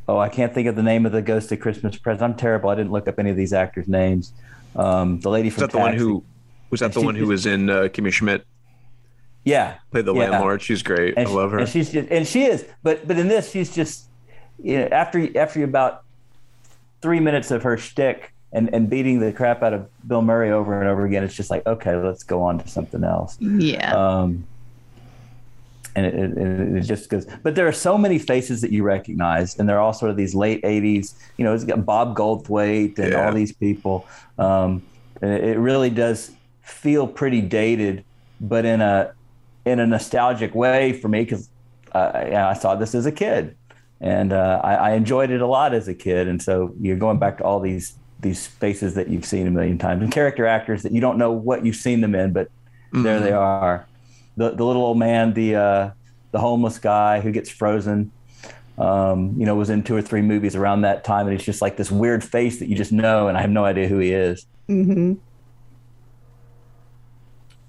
oh, I can't think of the name of the Ghost of Christmas Present. I'm terrible. I didn't look up any of these actors' names. Um, the lady Was Oh, that from the one who was that the she- one who was in uh, Kimmy Schmidt? Yeah, Played the yeah. landlord. She's great. and I love her. And she's just, and she is, but but in this, she's just, you know, after after about three minutes of her shtick and and beating the crap out of Bill Murray over and over again, it's just like, okay, let's go on to something else. Yeah. Um, and it, it, it it just goes. But there are so many faces that you recognize, and they're all sort of these late '80s. You know, it's got Bob Goldthwait and all these people. Um, and it, it really does feel pretty dated, but in a in a nostalgic way for me because uh, yeah, I saw this as a kid, and uh, I, I enjoyed it a lot as a kid. And so you're going back to all these these faces that you've seen a million times and character actors that you don't know what you've seen them in, but there they are. The the little old man, the uh, the homeless guy who gets frozen. Um, you know, was in two or three movies around that time, and he's just like this weird face that you just know, and I have no idea who he is. Mm-hmm.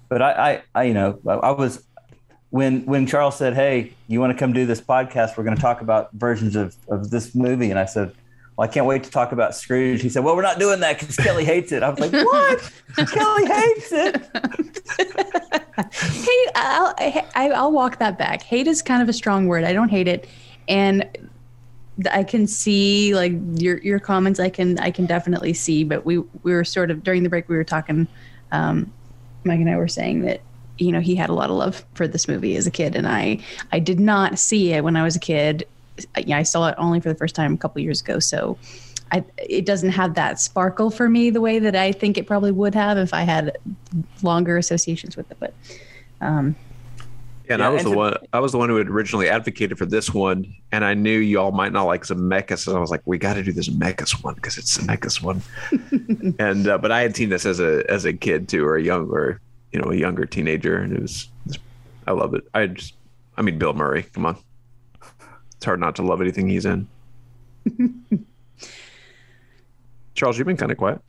But I, I, I you know, I, I was when when Charles said, "Hey, you want to come do this podcast? We're going to talk about versions of of this movie," and I said, "Well, I can't wait to talk about Scrooge." He said, "Well, we're not doing that because Kelly hates it." I was like, "What? Kelly hates it." hate I'll, I'll walk that back hate is kind of a strong word i don't hate it and i can see like your your comments i can i can definitely see but we we were sort of during the break we were talking um mike and i were saying that you know he had a lot of love for this movie as a kid and i i did not see it when i was a kid yeah i saw it only for the first time a couple years ago so I, it doesn't have that sparkle for me the way that I think it probably would have if I had longer associations with it. But um, Yeah, and Yeah, I was and the to- one. I was the one who had originally advocated for this one, and I knew y'all might not like Zemeckis, so I was like, "We got to do this Zemeckis one because it's Zemeckis one." and uh, but I had seen this as a as a kid too, or a young, or you know, a younger teenager, and it was, it was- I love it. I just, I mean, Bill Murray. Come on, it's hard not to love anything he's in. Charles, you've been kind of quiet.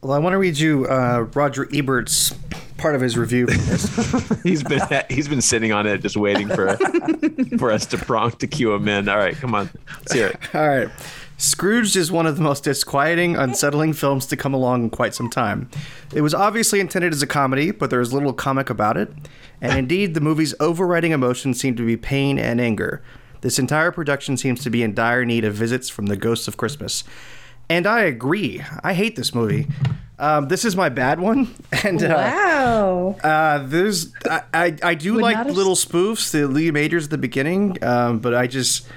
Well, I want to read you uh, Roger Ebert's part of his review. For this. he's been he's been sitting on it, just waiting for for us to prompt to cue him in. All right, come on, let's hear it. All right. Scrooged is one of the most disquieting, unsettling films to come along in quite some time. It was obviously intended as a comedy, but there is little comic about it. And indeed, the movie's overriding emotions seem to be pain and anger. This entire production seems to be in dire need of visits from the ghosts of Christmas. And I agree. I hate this movie. Um, this is my bad one. And uh, wow. uh, there's I, I, I do Would like little spoofs the Lee Majors at the beginning, um, but I just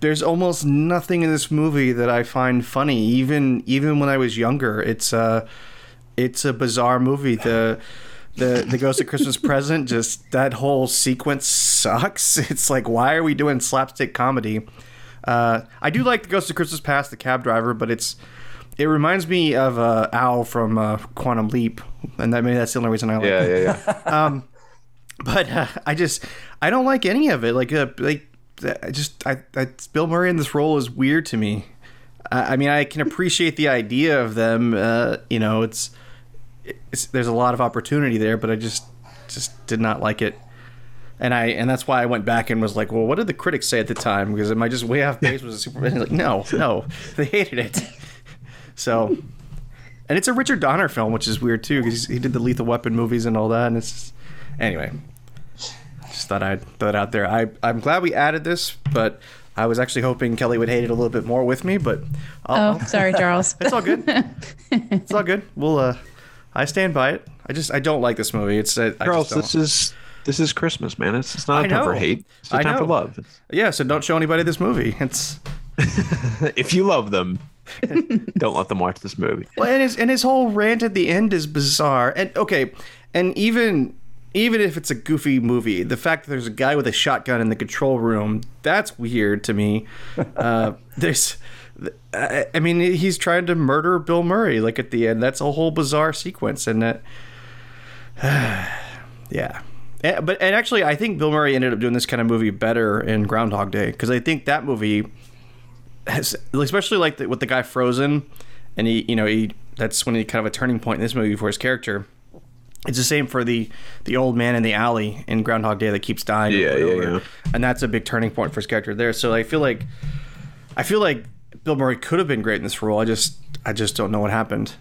there's almost nothing in this movie that I find funny. Even even when I was younger, it's uh it's a bizarre movie. The the the Ghost of Christmas Present just that whole sequence sucks. It's like why are we doing slapstick comedy? Uh, I do like the Ghost of Christmas Past, the cab driver, but it's it reminds me of uh, Al from uh, Quantum Leap, and that maybe that's the only reason I like Yeah, it. yeah, yeah. um, but uh, I just I don't like any of it. Like uh, like I just I, I Bill Murray in this role is weird to me. I, I mean I can appreciate the idea of them. Uh, you know, it's there's a lot of opportunity there, but I just just did not like it. And I and that's why I went back and was like, well, what did the critics say at the time? Because am I just way off base? Was a Superman? Like, no, no, they hated it. So, and it's a Richard Donner film, which is weird too, because he did the Lethal Weapon movies and all that. And it's just, anyway. Just thought I'd throw it out there. I I'm glad we added this, but I was actually hoping Kelly would hate it a little bit more with me. But I'll, Oh, sorry, Charles. it's all good. it's all good. We'll uh, I stand by it. I just I don't like this movie. It's I Charles, don't. this is this is Christmas, man. It's it's not a time for hate. It's a I time for love. Yeah, so don't show anybody this movie. It's if you love them, don't let them watch this movie. Well, and his and his whole rant at the end is bizarre. And okay, and even even if it's a goofy movie, the fact that there's a guy with a shotgun in the control room that's weird to me. Uh, there's, I, I mean, he's trying to murder Bill Murray like at the end. That's a whole bizarre sequence, and that, yeah. And, but and actually, I think Bill Murray ended up doing this kind of movie better in Groundhog Day because I think that movie has, especially like the, with the guy Frozen, and he, you know, he that's when he kind of a turning point in this movie for his character. It's the same for the the old man in the alley in Groundhog Day that keeps dying. Yeah, yeah, yeah. And that's a big turning point for his character there. So I feel like, I feel like Bill Murray could have been great in this role. I just I just don't know what happened.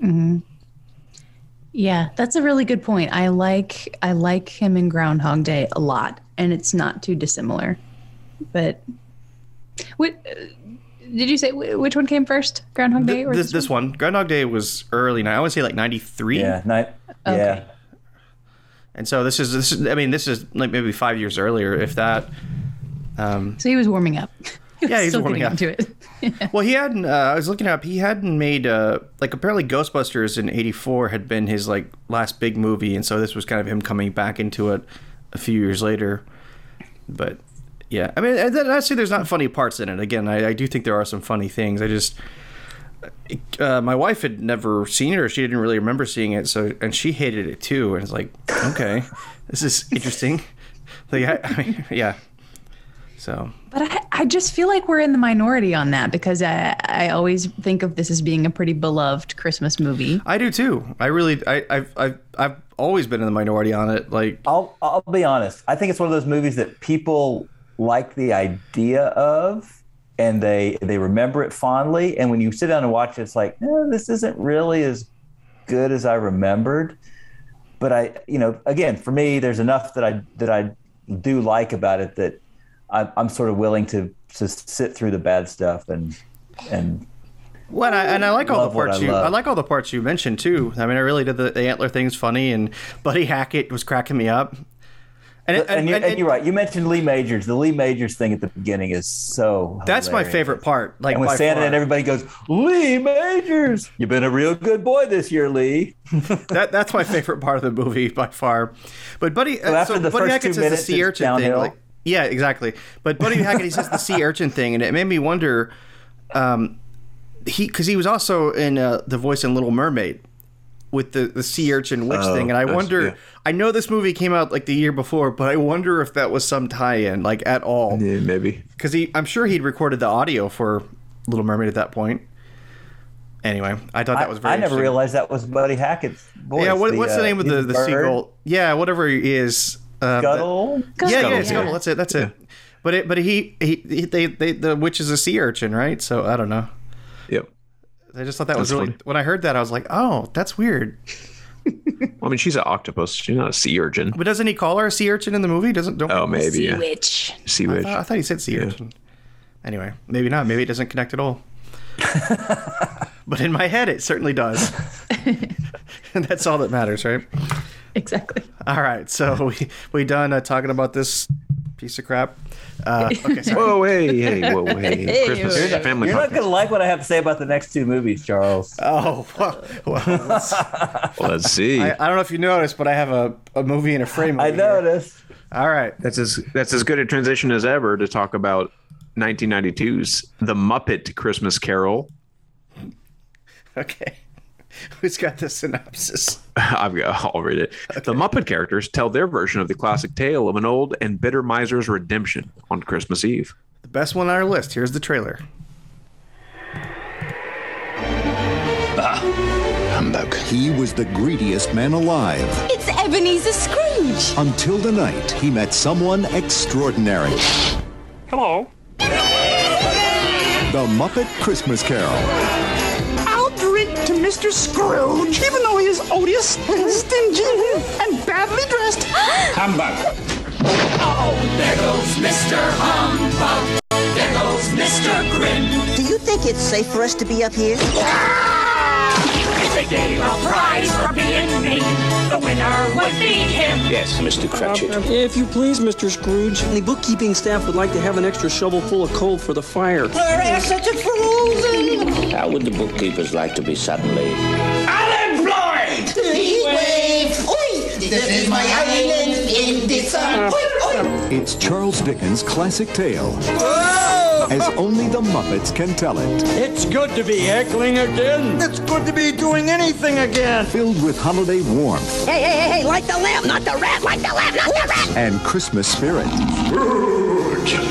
hmm Yeah, that's a really good point. I like I like him in Groundhog Day a lot, and it's not too dissimilar. But what did you say? Which one came first, Groundhog Day or This this one, Groundhog Day was early. Now I would say like ninety three. Yeah, ni- Okay. yeah. And so this is this is I mean this is like maybe five years earlier, if that. Um, So he was warming up. Yeah, he's still warming getting up. into it. well, he hadn't. Uh, I was looking up. He hadn't made uh, like apparently Ghostbusters in '84 had been his like last big movie, and so this was kind of him coming back into it a few years later. But yeah, I mean, and then I say there's not funny parts in it. Again, I, I do think there are some funny things. I just uh, my wife had never seen it, or she didn't really remember seeing it. So, and she hated it too. And it's like, okay, this is interesting. Like, I, I mean, yeah. So, But I, I just feel like we're in the minority on that because I, I always think of this as being a pretty beloved Christmas movie. I do too. I really, I, I've, I've, I've always been in the minority on it. Like, I'll I'll be honest. I think it's one of those movies that people like the idea of, and they they remember it fondly. And when you sit down and watch it, it's like, eh, this isn't really as good as I remembered. But I, you know, again, for me, there's enough that I that I do like about it that I'm, I'm sort of willing to to sit through the bad stuff and and Well, and I, and I like all the parts I you. love. I like all the parts you mentioned too. I mean, I really did the, the antler thing's funny, and Buddy Hackett was cracking me up. And, it- and, you, and, you're right. You mentioned Lee Majors. The Lee Majors thing at the beginning is so. That's my favorite part. Like and when Santa far. and everybody goes, Lee Majors, you've been a real good boy this year, Lee. that that's my favorite part of the movie by far. But Buddy, So uh, after the Buddy first Hackett two says the minutes, sea urchin thing. Like, yeah, exactly. But Buddy Hackett, he says the sea urchin thing, and it made me wonder. Um, he because he was also in uh, the voice in Little Mermaid with the the sea urchin witch Oh, thing, and I wonder. yeah. I know this movie came out like the year before, but I wonder if that was some tie-in, like at all. Yeah, maybe. Because he, I'm sure he'd recorded the audio for Little Mermaid at that point. Anyway, I thought that was very. I never realized that was Buddy Hackett's voice. Yeah, what, what's the uh, name of the, the bird. seagull? Yeah, whatever he is. Uh, Scuttle? that- yeah, Scuttle, yeah, yeah. Scuttle. That's it. That's it. But it, but he, he, he they, they, the witch is a sea urchin, right? So I don't know. Yep. I just thought that was That's really. funny. When I heard that, I was like, oh, that's weird. I mean, she's an octopus. She's not a sea urchin. But doesn't he call her a sea urchin in the movie? Doesn't? Don't. Oh, maybe. Sea yeah. witch. Sea I witch. thought, I thought he said sea Yeah. urchin. Anyway, maybe not. Maybe it doesn't connect at all. but in my head, it certainly does. and that's all that matters, right? Exactly. All right, so we we done uh, talking about this piece of crap. Uh, okay, sorry. Whoa, hey, hey, whoa, hey. Hey, Christmas whoa. is a family You're not going to like what I have to say about the next two movies, Charles. Oh, well, well let's- Well, let's see. I, I don't know if you noticed, but I have a, a movie in a frame. I over here. noticed. All right. That's as that's as good a transition as ever to talk about 1992's The Muppet Christmas Carol. Okay. Who's got the synopsis? I've got, I'll read it. The Muppet characters tell their version of the classic tale of an old and bitter miser's redemption on Christmas Eve. The best one on our list. Here's the trailer. Humbug. He was the greediest man alive It's Ebenezer Scrooge. until the night he met someone extraordinary. Hello. The Muppet Christmas Carol. I'll drink to Mr. Scrooge, even though he is odious and stingy and badly dressed. Humbug. Oh, there goes Mr. Humbug. There goes Mr. Grin. Do you think it's safe for us to be up here? Ah! If they gave a prize for being mean, the winner would be him. Yes, Mr. Cratchit. Uh, if you please, Mr. Scrooge, the bookkeeping staff would like to have an extra shovel full of coal for the fire. such a frozen. How would the bookkeepers like to be suddenly? Unemployed! Heat wave. Oi! This is my island in the uh, sun. Oi, oi. Uh, it's Charles Dickens' classic tale, as only the Muppets can tell it. It's good to be heckling again. It's good to be doing anything again. Filled with holiday warmth Hey, hey, hey, hey, like the lamb, not the rat, like the lamb, not the rat. and Christmas spirit.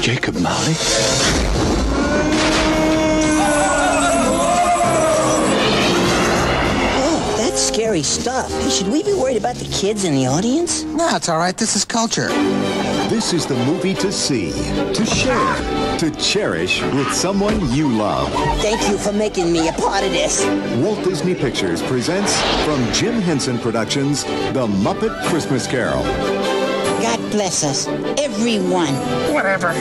Jacob Marley? Oh, that's scary stuff. Hey, should we be worried about the kids in the audience? No, it's all right. This is culture. This is the movie to see, to share, to cherish with someone you love. Thank you for making me a part of this. Walt Disney Pictures presents from Jim Henson Productions The Muppet Christmas Carol. God bless us, everyone. Whatever.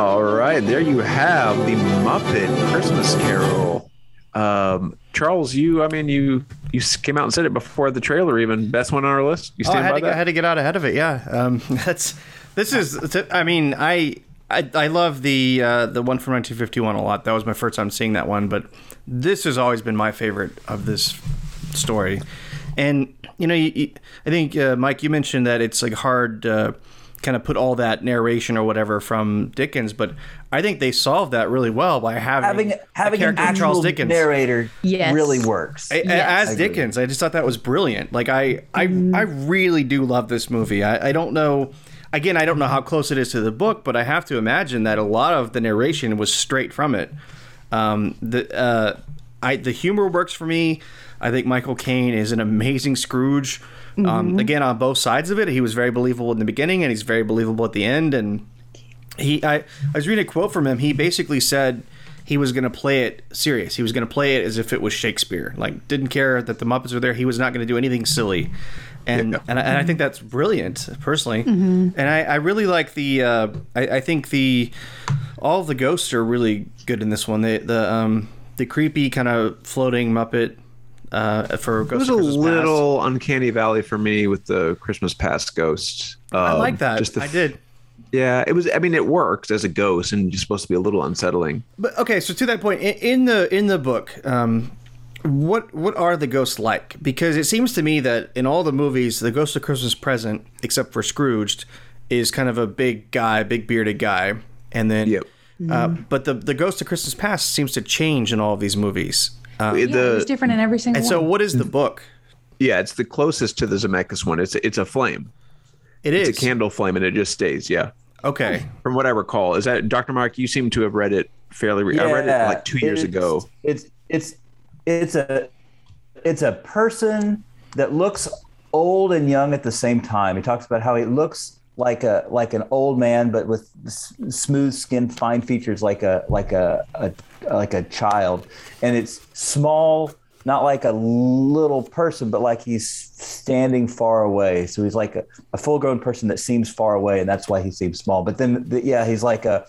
All right, there you have the Muppet Christmas Carol. Um, Charles, you, I mean, you you came out and said it before the trailer. Even best one on our list. You Oh, I stand had, by to, I had to get out ahead of it. Yeah, um, that's this is. I mean, I I, I love the uh, the one from 1951 a lot. That was my first time seeing that one, but this has always been my favorite of this story. And you know, you, you, I think uh, Mike, you mentioned that it's like hard uh, kind of put all that narration or whatever from Dickens, but I think they solved that really well by having having a having an Charles actual Dickens. narrator Yes. really works. A- a- Yes. as Dickens. I just thought that was brilliant. Like I, I, I really do love this movie. I, I don't know. Again, I don't know how close it is to the book, but I have to imagine that a lot of the narration was straight from it. Um, the uh, I the humor works for me. I think Michael Caine is an amazing Scrooge. Um, again, on both sides of it, he was very believable in the beginning, and he's very believable at the end. And he, I, I was reading a quote from him. He basically said he was going to play it serious. He was going to play it as if it was Shakespeare. Like, didn't care that the Muppets were there. He was not going to do anything silly. And and, I, and I think that's brilliant, personally. And I, I really like the. Uh, I, I think the all the ghosts are really good in this one. The the um the creepy kind of floating Muppet. Uh, for It was of a Christmas Past. little uncanny valley for me with the Christmas past ghost. I Um, like that. Just the, I did. Yeah, it was. I mean, it works as a ghost, and you're supposed to be a little unsettling. But okay, so to that point, in, in the in the book, um, what what are the ghosts like? Because it seems to me that in all the movies, the Ghost of Christmas Present, except for Scrooged, is kind of a big guy, big bearded guy, and then. Uh, but the the Ghost of Christmas Past seems to change in all of these movies. Uh, Yeah, it was different in every single and so, what is the book? Yeah, it's the closest to the Zemeckis one. It's it's a flame. It it's is. a candle flame, and it just stays. Yeah. Okay. From what I recall, is that Dr. Mark? You seem to have read it fairly. Re- I read it like two years it's- ago. It's it's it's a it's a person that looks old and young at the same time. He talks about how he looks like a like an old man, but with s- smooth skin, fine features, like a like a, a like a child, and it's small. Not like a little person, but like he's standing far away. So he's like a, a full-grown person that seems far away, and that's why he seems small. But then, the, yeah, he's like a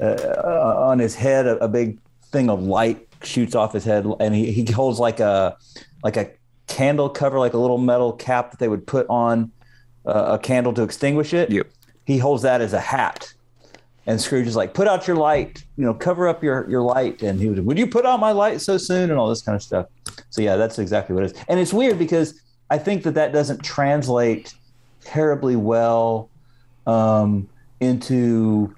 uh, on his head a, a big thing of light shoots off his head and he, he holds like a like a candle cover like a little metal cap that they would put on uh, a candle to extinguish it yep. he holds that as a hat. And scrooge is like put out your light you know cover up your your light. And he would would you put out my light so soon? and all this kind of stuff. So yeah that's exactly what it is. And it's weird because i think that that doesn't translate terribly well um, into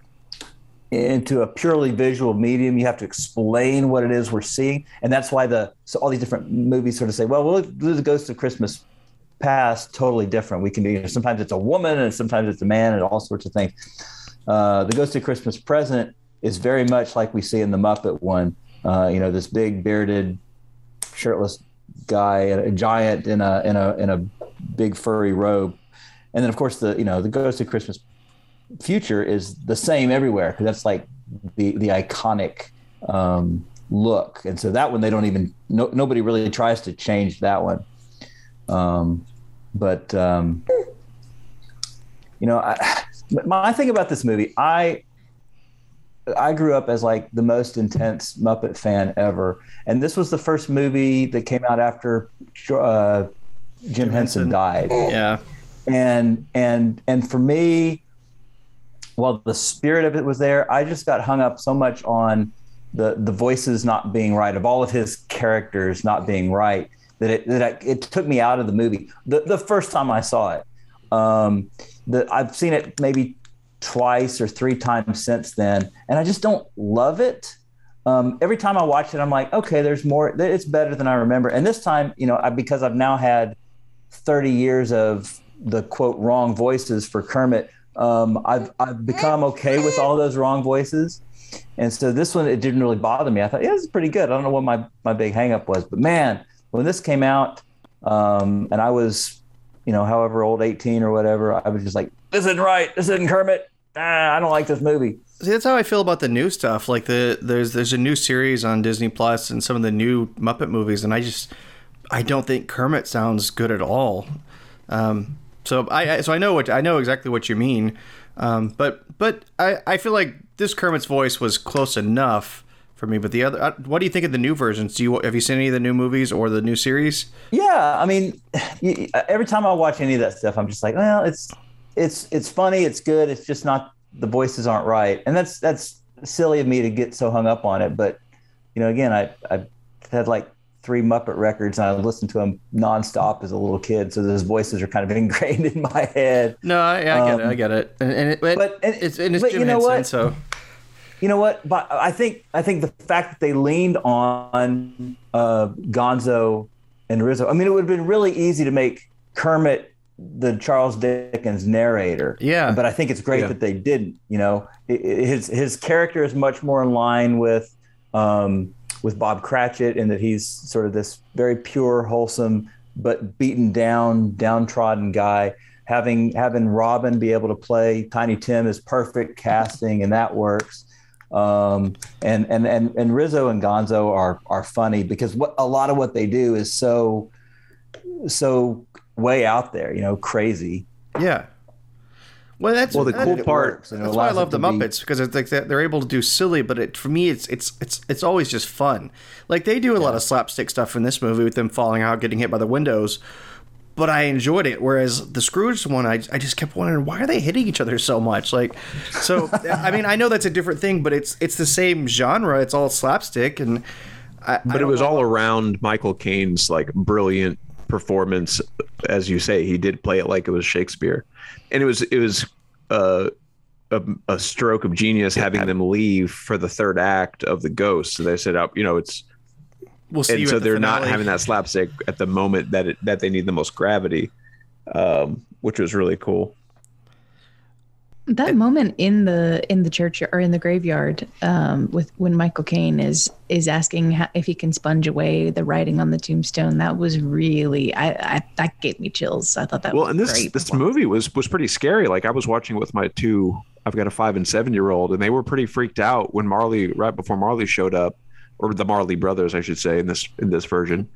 into a purely visual medium. You have to explain what it is we're seeing, and that's why the so all these different movies sort of say, well, we'll do the Ghost of Christmas Past totally different. We can do you know, sometimes it's a woman and sometimes it's a man and all sorts of things. Uh, the Ghost of Christmas Present is very much like we see in the Muppet one. Uh, you know, this big bearded, shirtless guy, a giant in a in a in a big furry robe, and then of course the you know the Ghost of Christmas Future is the same everywhere because that's like the the iconic um, look, and so that one they don't even no, nobody really tries to change that one. Um, but um, you know, I, my thing about this movie, I I grew up as like the most intense Muppet fan ever, and this was the first movie that came out after uh, Jim, Henson. died. Yeah, and and and for me, while the spirit of it was there, I just got hung up so much on the the voices not being right, of all of his characters not being right, that it that I, it took me out of the movie. The the first time I saw it, um, the I've seen it maybe twice or three times since then, and I just don't love it. Um, every time I watch it, I'm like, okay, there's more. It's better than I remember. And this time, you know, I, because I've now had 30 years of the quote wrong voices for Kermit, um, I've I've become okay with all those wrong voices. And so this one, it didn't really bother me. I thought, yeah, this is pretty good. I don't know what my, my big hangup was, but man, when this came out, um, and I was, you know, however old, 18 or whatever, I was just like, this isn't right. This isn't Kermit. Ah, I don't like this movie. See, that's how I feel about the new stuff. Like the there's there's a new series on Disney Plus and some of the new Muppet movies, and I just I don't think Kermit sounds good at all. Um, so I, I so I know what I know exactly what you mean, um, but but I, I feel like this Kermit's voice was close enough for me. But the other, uh, what do you think of the new versions? Do you have you seen any of the new movies or the new series? Yeah, I mean, every time I watch any of that stuff, I'm just like, well, it's it's it's funny, it's good. It's just not the voices aren't right, and that's that's silly of me to get so hung up on it. But you know, again, I I had like three Muppet records and I listened to them nonstop as a little kid, so those voices are kind of ingrained in my head. No, I, I get it. Um, I get it. And, and it, but, but- and- it's and it's but Jim you know Henson, what? so You know what? But I think I think the fact that they leaned on uh, Gonzo and Rizzo. I mean, it would have been really easy to make Kermit the Charles Dickens narrator. Yeah. But I think it's great Yeah. that they didn't. You know, his his character is much more in line with um, with Bob Cratchit in that he's sort of this very pure, wholesome, but beaten down, downtrodden guy. Having having Robin be able to play Tiny Tim is perfect casting, and that works. Um, and, and and and Rizzo and Gonzo are are funny because what a lot of what they do is so so way out there, you know, crazy. yeah. Well, that's Well, the that- cool part- works, That's why I love the to be- Muppets because it's like they're able to do silly, but it for me it's it's it's it's always just fun. Like they do a lot of slapstick stuff in this movie with them falling out, getting hit by the windows, but I enjoyed it. Whereas the Scrooge one, I, I just kept wondering why are they hitting each other so much? Like, so I mean I know that's a different thing, but it's it's the same genre. It's all slapstick, and I, but it was all around Michael Caine's like brilliant performance, as you say. He did play it like it was Shakespeare, and it was it was uh, a, a stroke of genius having them leave for the third act of the Ghost. So they said, "Up, you know, it's." We'll see and you so at the they're not having that slapstick at the moment that it, that they need the most gravity, um, which was really cool. That moment in the in the church or in the graveyard, um, with when Michael Caine is is asking how, if he can sponge away the writing on the tombstone, that was really I, I that gave me chills. I thought that well, was and this great. this movie was was pretty scary. Like I was watching with my two. I've got a five and seven year old, and they were pretty freaked out when Marley right before Marley showed up, or the Marley brothers, I should say, in this in this version.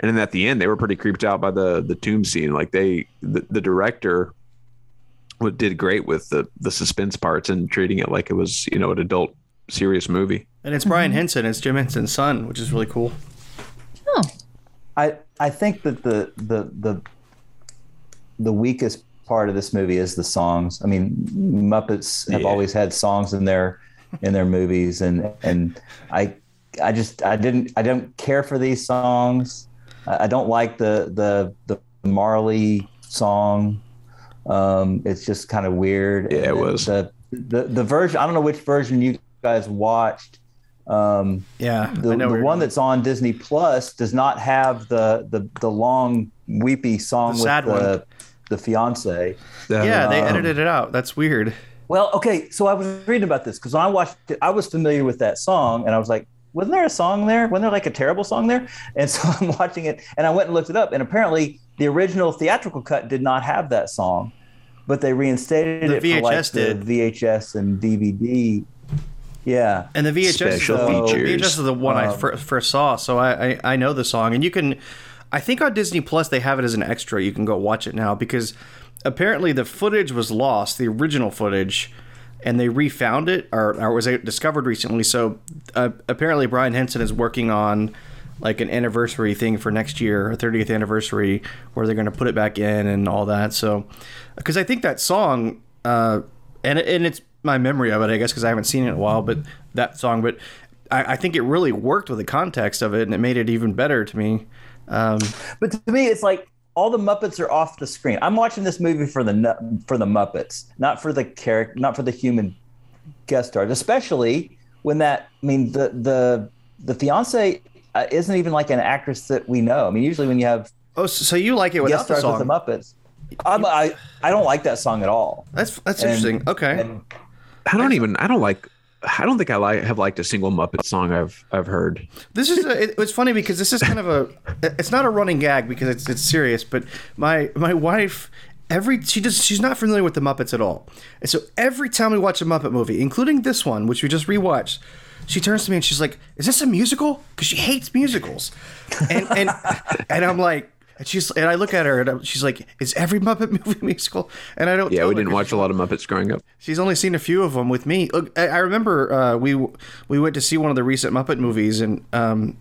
And then at the end, they were pretty creeped out by the the tomb scene. Like they, the, the director, wa- did great with the the suspense parts and treating it like it was you know an adult serious movie. and it's Brian Henson. It's Jim Henson's son, which is really cool. Oh, I I think that the the the the weakest part of this movie is the songs. I mean, Muppets have Yeah. always had songs in their in their movies, and and I I just I didn't I don't care for these songs. I I don't like the the the Marley song. Um, it's just kind of weird. Yeah, it was. the the the version. I don't know which version you guys watched. Um, Yeah, the, I know the one going. that's on Disney Plus does not have the the, the long weepy song The with the one. the fiance. yeah, they Um, edited it out. That's weird. Well, okay, so I was reading about this because when I watched it, I was familiar with that song, and I was like, wasn't there a song there? Wasn't there like a terrible song there? And so I'm watching it, and I went and looked it up, and apparently the original theatrical cut did not have that song, but they reinstated The it for like VHS did. the VHS and DVD. Yeah, And the VHS, Special the, features. VHS is the one I Um, fir- first saw, so I, I I know the song, and you can, I think on Disney Plus they have it as an extra. You can go watch it now because apparently the footage was lost, the original footage, and they refound it or, or was it discovered recently. So uh, apparently Brian Henson is working on like an anniversary thing for next year, a 30th anniversary, where they're going to put it back in and all that. So, because I think that song, uh, and and it's my memory of it, I guess, because I haven't seen it in a while, but that song, but I, I think it really worked with the context of it, and it made it even better to me. Um, But to me, it's like all the Muppets are off the screen. I'm watching this movie for the for the Muppets, not for the character, not for the human guest stars. Especially when that, I mean, the the the fiance uh, isn't even like an actress that we know. I mean, usually when you have oh, so you like it without guest the stars song? with the Muppets, I'm, I I don't like that song at all. That's that's And- interesting. Okay. and- I don't even. I don't like. I don't think I have liked a single Muppet song I've I've heard. This is a, it, it's funny because this is kind of a it's not a running gag because it's it's serious, but my my wife every she does she's not familiar with the Muppets at all, and so every time we watch a Muppet movie, including this one which we just rewatched, she turns to me and she's like, "Is this a musical?" Because she hates musicals, and and and I'm like. And she's and I look at her and I'm- she's like, "Is every Muppet movie musical?" And I don't. Yeah, tell we her didn't watch a lot of Muppets growing up. She's only seen a few of them with me. Look, I, I remember uh, we we went to see one of the recent Muppet movies, and um,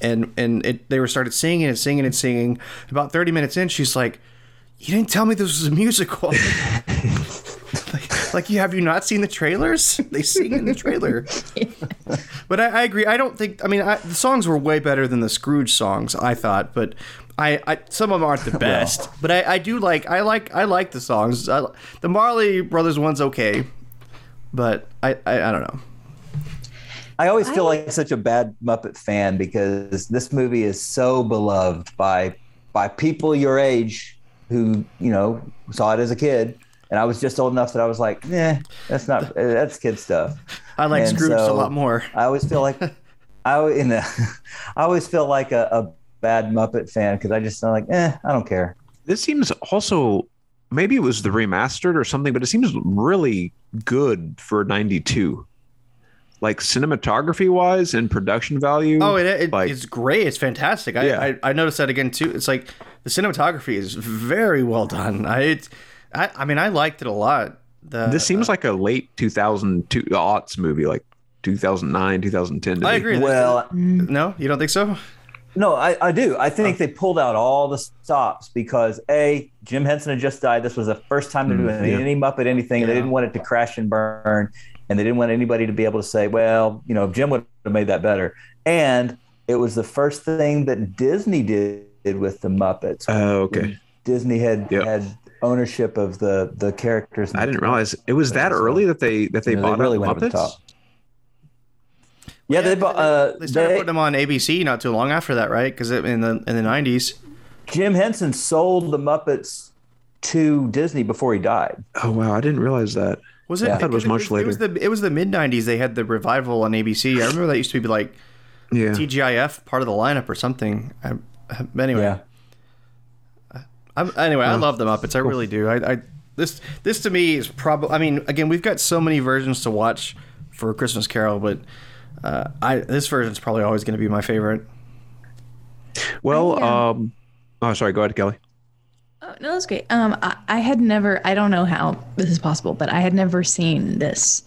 and and it, they were started singing and singing and singing. About thirty minutes in, she's like, "You didn't tell me this was a musical." Like, you have you not seen the trailers? They sing in the trailer. but I, I agree. I don't think. I mean, I, the songs were way better than the Scrooge songs. I thought, but I, I some of them aren't the best. but I, I do like. I like. I like the songs. I, the Marley Brothers one's okay, but I, I, I don't know. I always feel like such a bad Muppet fan because this movie is so beloved by by people your age who you know saw it as a kid, and I was just old enough that I was like, "Yeah, that's not that's kid stuff." I like And Scrooge a lot more. I always feel like I al- in the, I always feel like a, a bad Muppet fan because I just feel like, eh, I don't care. This seems also maybe it was the remastered or something, but it seems really good for '92. Like cinematography wise and production value. Oh, it, it, like, it's great. It's fantastic. I, Yeah. I, I noticed that again too. It's like the cinematography is very well done. I, it's, I, I mean, I liked it a lot. The, this seems like a late 2002 aughts movie, like 2009, 2010. I agree. Well, no, you don't think so? No, I, I do. I think they pulled out all the stops because a Jim Henson had just died. This was the first time they're Mm, doing yeah. any Muppet anything. They didn't want it to crash and burn, and they didn't want anybody to be able to say, "Well, you know, Jim would have made that better." And it was the first thing that Disney did with the Muppets. Oh, okay. Disney had had ownership of the the characters. I didn't realize it was that early that they that they You know, they bought really out went over the Muppets. Top. Yeah, they bought. Uh, They started they- putting them on ABC not too long after that, right? Because in the in the nineties. Jim Henson sold the Muppets to Disney before he died. Oh wow, I didn't realize that. Was it? I thought it was much It later. was the it was the mid '90s. They had the revival on ABC. I remember that used to be like Yeah. TGIF part of the lineup or something. I, anyway, Yeah. I'm, anyway, I love the Muppets. I really do. I, I this this to me is probably. I mean, again, we've got so many versions to watch for Christmas Carol, but uh, I this version's probably always going to be my favorite. Well, um, oh, sorry. Go ahead, Kelly. Oh, no, that's great. Um, I, I had never, I don't know how this is possible, but I had never seen this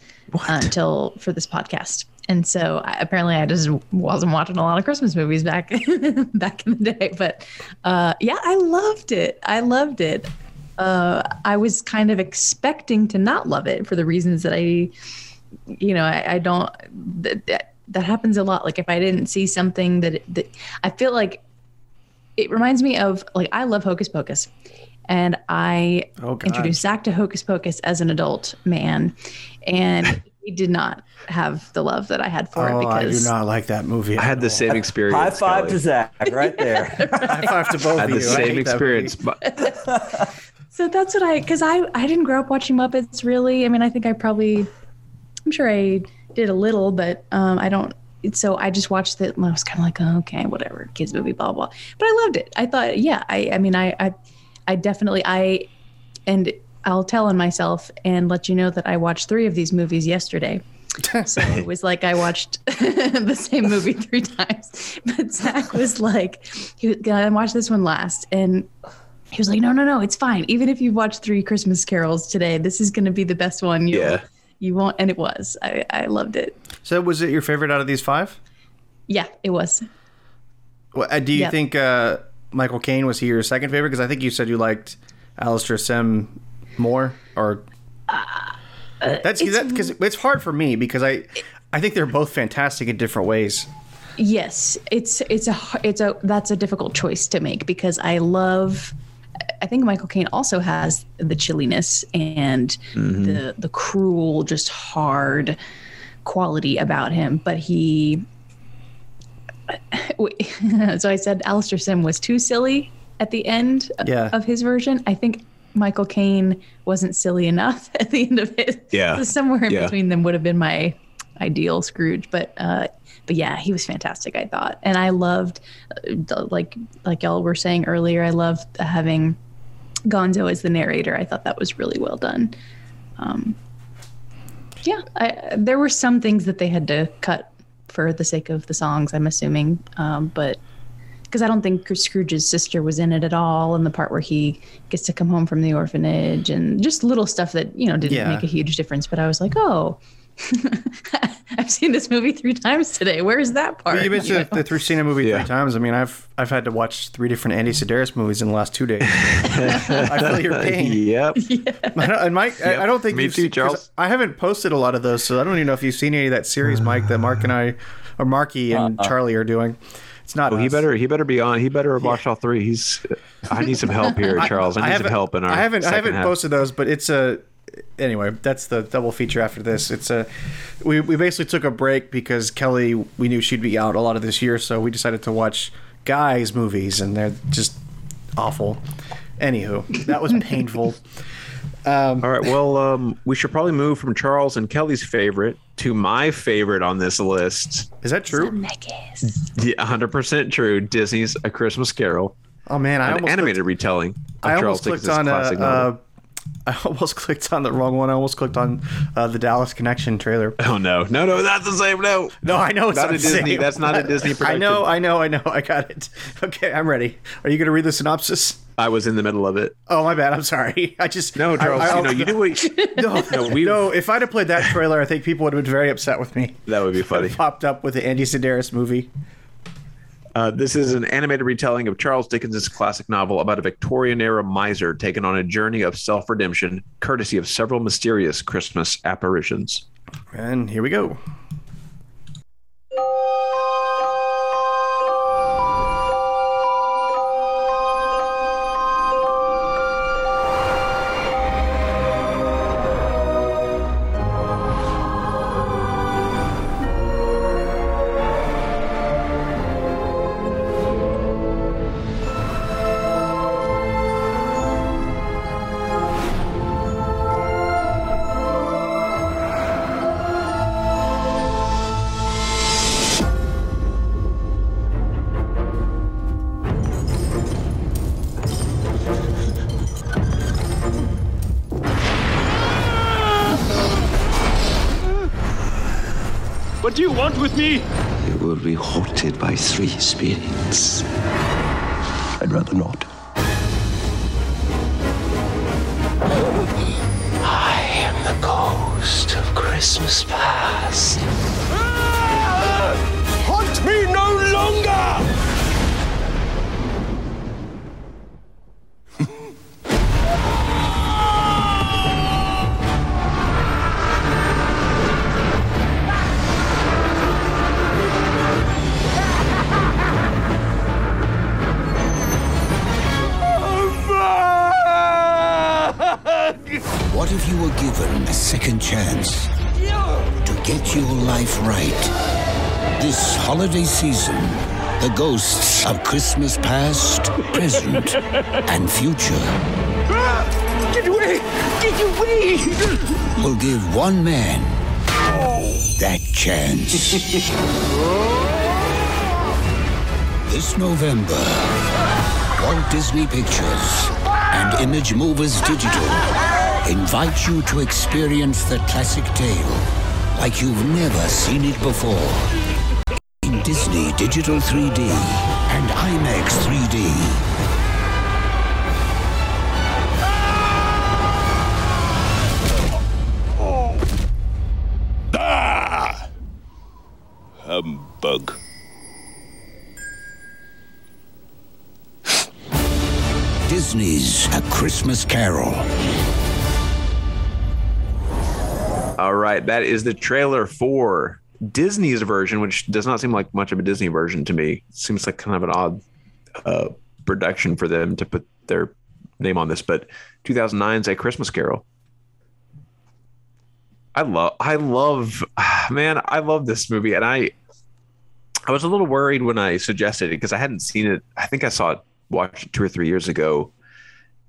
until for this podcast. And so I, apparently I just wasn't watching a lot of Christmas movies back back in the day. But uh, yeah, I loved it. I loved it. Uh, I was kind of expecting to not love it for the reasons that I, you know, I, I don't. That, that that happens a lot. Like if I didn't see something that that I feel like it reminds me of like I love Hocus Pocus, and I Oh, introduced Zach to Hocus Pocus as an adult man, and he did not have the love that I had for oh, it Because I do not like that movie. I had the same experience. High five Kelly. to Zach right there. High five to both I had the you. Same hate experience. But so that's what I because I I didn't grow up watching Muppets really. I mean I think I probably I'm sure I did a little, but um, I don't. So I just watched it and I was kind of like, oh, okay, whatever, kids movie, blah blah. But I loved it. I thought, yeah, I I mean I I, I definitely I and I'll tell on myself and let you know that I watched three of these movies yesterday. So it was like I watched the same movie three times. But Zach was like, he was, I watched this one last, and he was like, no, no, no, it's fine. Even if you watch three Christmas carols today, this is going to be the best one. You, Yeah. You won't, and it was. I, I loved it. So, was it your favorite out of these five? Yeah, it was. Well, uh, do you Yep. think uh, Michael Caine was he your second favorite? Because I think you said you liked Alistair Sim more, or that's Uh, it's- because it's hard for me because I I think they're both fantastic in different ways. Yes, it's it's a it's a that's a difficult choice to make because I love. I think Michael Caine also has the chilliness and the the cruel, just hard quality about him, but he. so I said Alistair Sim was too silly at the end Yeah. of his version. I think Michael Caine wasn't silly enough at the end of it. Yeah. So somewhere in Yeah. between them would have been my ideal Scrooge, but uh, but yeah, he was fantastic. I thought, and I loved, uh, like like y'all were saying earlier, I loved having Gonzo as the narrator. I thought that was really well done. Um, yeah, I, there were some things that they had to cut for the sake of the songs. I'm assuming, um, but because I don't think Scrooge's sister was in it at all, and the part where he gets to come home from the orphanage, and just little stuff that you know didn't Yeah. make a huge difference. But I was like, oh, I've seen this movie three times today. Where's that part? You mentioned You know? the three seen a movie three times. I mean, I've I've had to watch three different Andy Sidaris movies in the last two days. I feel your pain. Yep. I and Mike, I, I don't think Me you've too, seen, 'cause Charles. I haven't posted a lot of those, so I don't even know if you've seen any of that series, Mike, that Mark and I, or Marky and Uh-uh. Charlie are doing. It's not. Oh, he better he better be on. He better watch all three. He's. I need some help here, Charles. I need some haven't- help in our. I haven't I haven't half. posted those, but it's a anyway. That's the double feature after this. It's a we we basically took a break because Kelly we knew she'd be out a lot of this year, so we decided to watch guys movies, and they're just awful. Anywho, that was painful. Um, All right. Well, um, we should probably move from Charles and Kelly's favorite to my favorite on this list. Is that true? Yeah, 100% true. Disney's A Christmas Carol. Oh man, I an almost animated retelling of I Charles almost clicked Dickens' on uh, classic novel. uh, I almost clicked on the wrong one. I almost clicked on uh, the Dallas Connection trailer. Oh no, no, no, that's the same. No, no, I know it's Not not, a the Disney- same. that's not a Disney production. I know. I know, I know. I got it. Okay, I'm ready. Are you going to read the synopsis? I was in the middle of it. Oh my bad. I'm sorry. I just No, Charles, I, I, you know, you do what no, No, we- no. If I'd have played that trailer, I think people would have been very upset with me. That would be funny. Popped up with the Andy Sidaris movie. Uh, this is an animated retelling of Charles Dickens' classic novel about a Victorian era miser taken on a journey of self redemption, courtesy of several mysterious Christmas apparitions. And here we go. With me? You will be haunted by three spirits. I'd rather not. I am the ghost of Christmas past. Ah! Haunt me no longer! Holiday season, the ghosts of Christmas past, present, and future Get away! Get away! will give one man that chance. this November, Walt Disney Pictures and Image Movers Digital invite you to experience the classic tale like you've never seen it before. In Disney Digital 3D and IMAX 3D. Ah! Humbug. Disney's A Christmas Carol. All right, that is the trailer for Disney's version, which does not seem like much of a Disney version to me. seems like kind of an odd uh, production for them to put their name on this, but 2009's A Christmas Carol. I love, I love, man, I love this movie, and I, I was a little worried when I suggested it because I hadn't seen it. I think I saw it, watched it two or three years ago,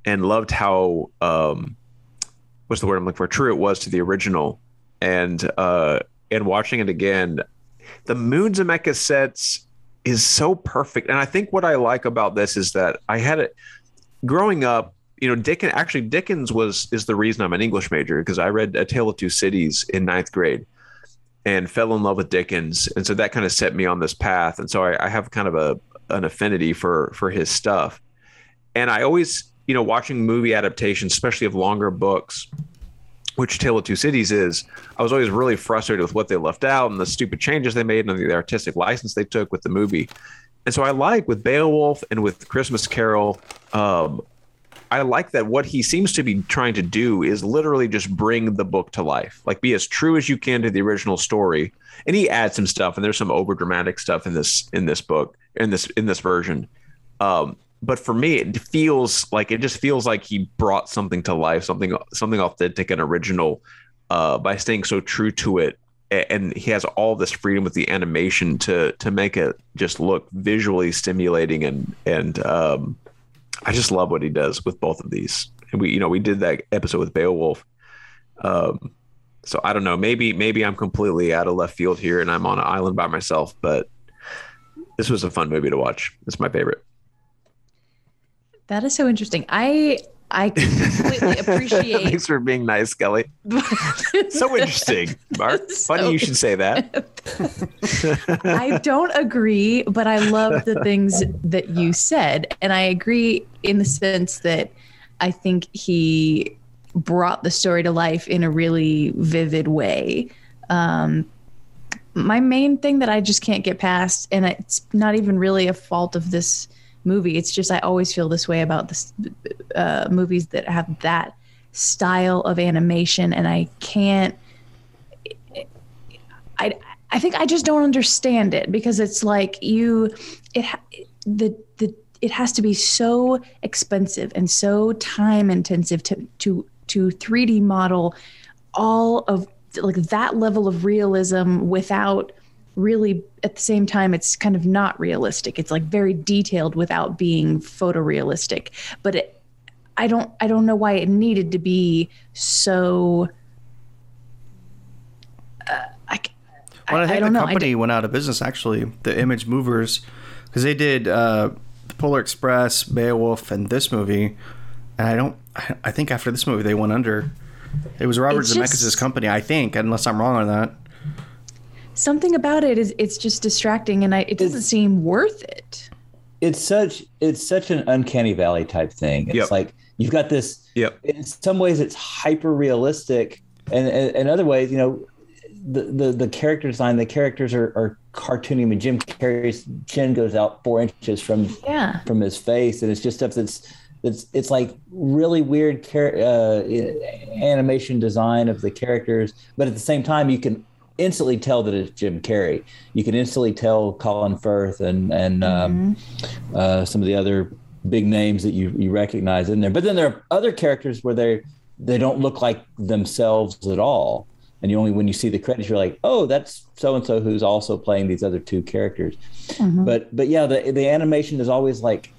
and loved how, um, what's the word I'm looking for? True, it was to the original, and uh, and watching it again, the Moon Zemeckis sets is so perfect, and I think what I like about this is that I had it growing up. You know, Dickens actually Dickens was is the reason I'm an English major because I read A Tale of Two Cities in ninth grade and fell in love with Dickens, and so that kind of set me on this path, and so I, I have kind of a an affinity for for his stuff, and I always you know watching movie adaptations, especially of longer books, which Tale of Two Cities is, I was always really frustrated with what they left out and the stupid changes they made and the artistic license they took with the movie. And so I like with Beowulf and with Christmas Carol, um, I like that what he seems to be trying to do is literally just bring the book to life, like be as true as you can to the original story. And he adds some stuff, and there's some over dramatic stuff in this in this book in this in this version. Um, but for me, it feels like it just feels like he brought something to life, something something authentic and original uh, by staying so true to it. And he has all this freedom with the animation to to make it just look visually stimulating and and um, I just love what he does with both of these. And we, you know, we did that episode with Beowulf. Um, so I don't know. Maybe maybe I'm completely out of left field here, and I'm on an island by myself. But this was a fun movie to watch. It's my favorite. That is so interesting. I I completely appreciate Thanks for being nice, Kelly. so interesting, Mark. Funny you should say that. I don't agree, but I love the things that you said. And I agree in the sense that I think he brought the story to life in a really vivid way. Um, my main thing that I just can't get past, and it's not even really a fault of this movie, it's just I always feel this way about this uh, movies that have that style of animation, and I can't. I I think I just don't understand it because it's like you it the the it has to be so expensive and so time intensive to to to 3D model all of like that level of realism without really at the same time it's kind of not realistic it's like very detailed without being photorealistic but it, i don't i don't know why it needed to be so uh, I, Well, I, I think don't the know. Company went out of business actually. The Image Movers, because they did uh, Polar Express, Beowulf, and this movie. And I don't. I- I think after this movie they went under. It was Robert Zemeckis' company, I think, unless I'm wrong on that. Something about it is it's just distracting and I, it doesn't seem worth it it's such it's such an uncanny valley type thing. It's Yep. like you've got this. Yep. In some ways, it's hyper realistic, and and in other ways, you know, the the, the character design, the characters are, are cartoony. I mean, Jim Carrey's chin goes out four inches from yeah from his face, and it's just stuff that's it's it's like really weird char- uh, animation design of the characters, but at the same time, you can instantly tell that it's Jim Carrey. You can instantly tell Colin Firth and and um, uh, some of the other big names that you you recognize in there. But then there are other characters where they they don't look like themselves at all. And you only when you see the credits, you're like, oh, that's so and so who's also playing these other two characters. But but yeah, the the animation is always like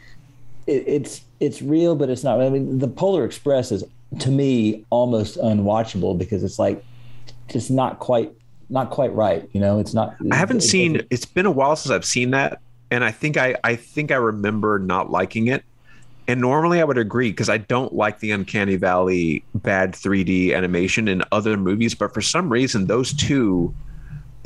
it, it's it's real, but it's not. I mean, the Polar Express is to me almost unwatchable because it's like just not quite not quite right. You know, it's not. I haven't seen. It's been a while since I've seen that, and I think I I think I remember not liking it. And normally I would agree because I don't like the Uncanny Valley bad 3D animation in other movies, but for some reason those two,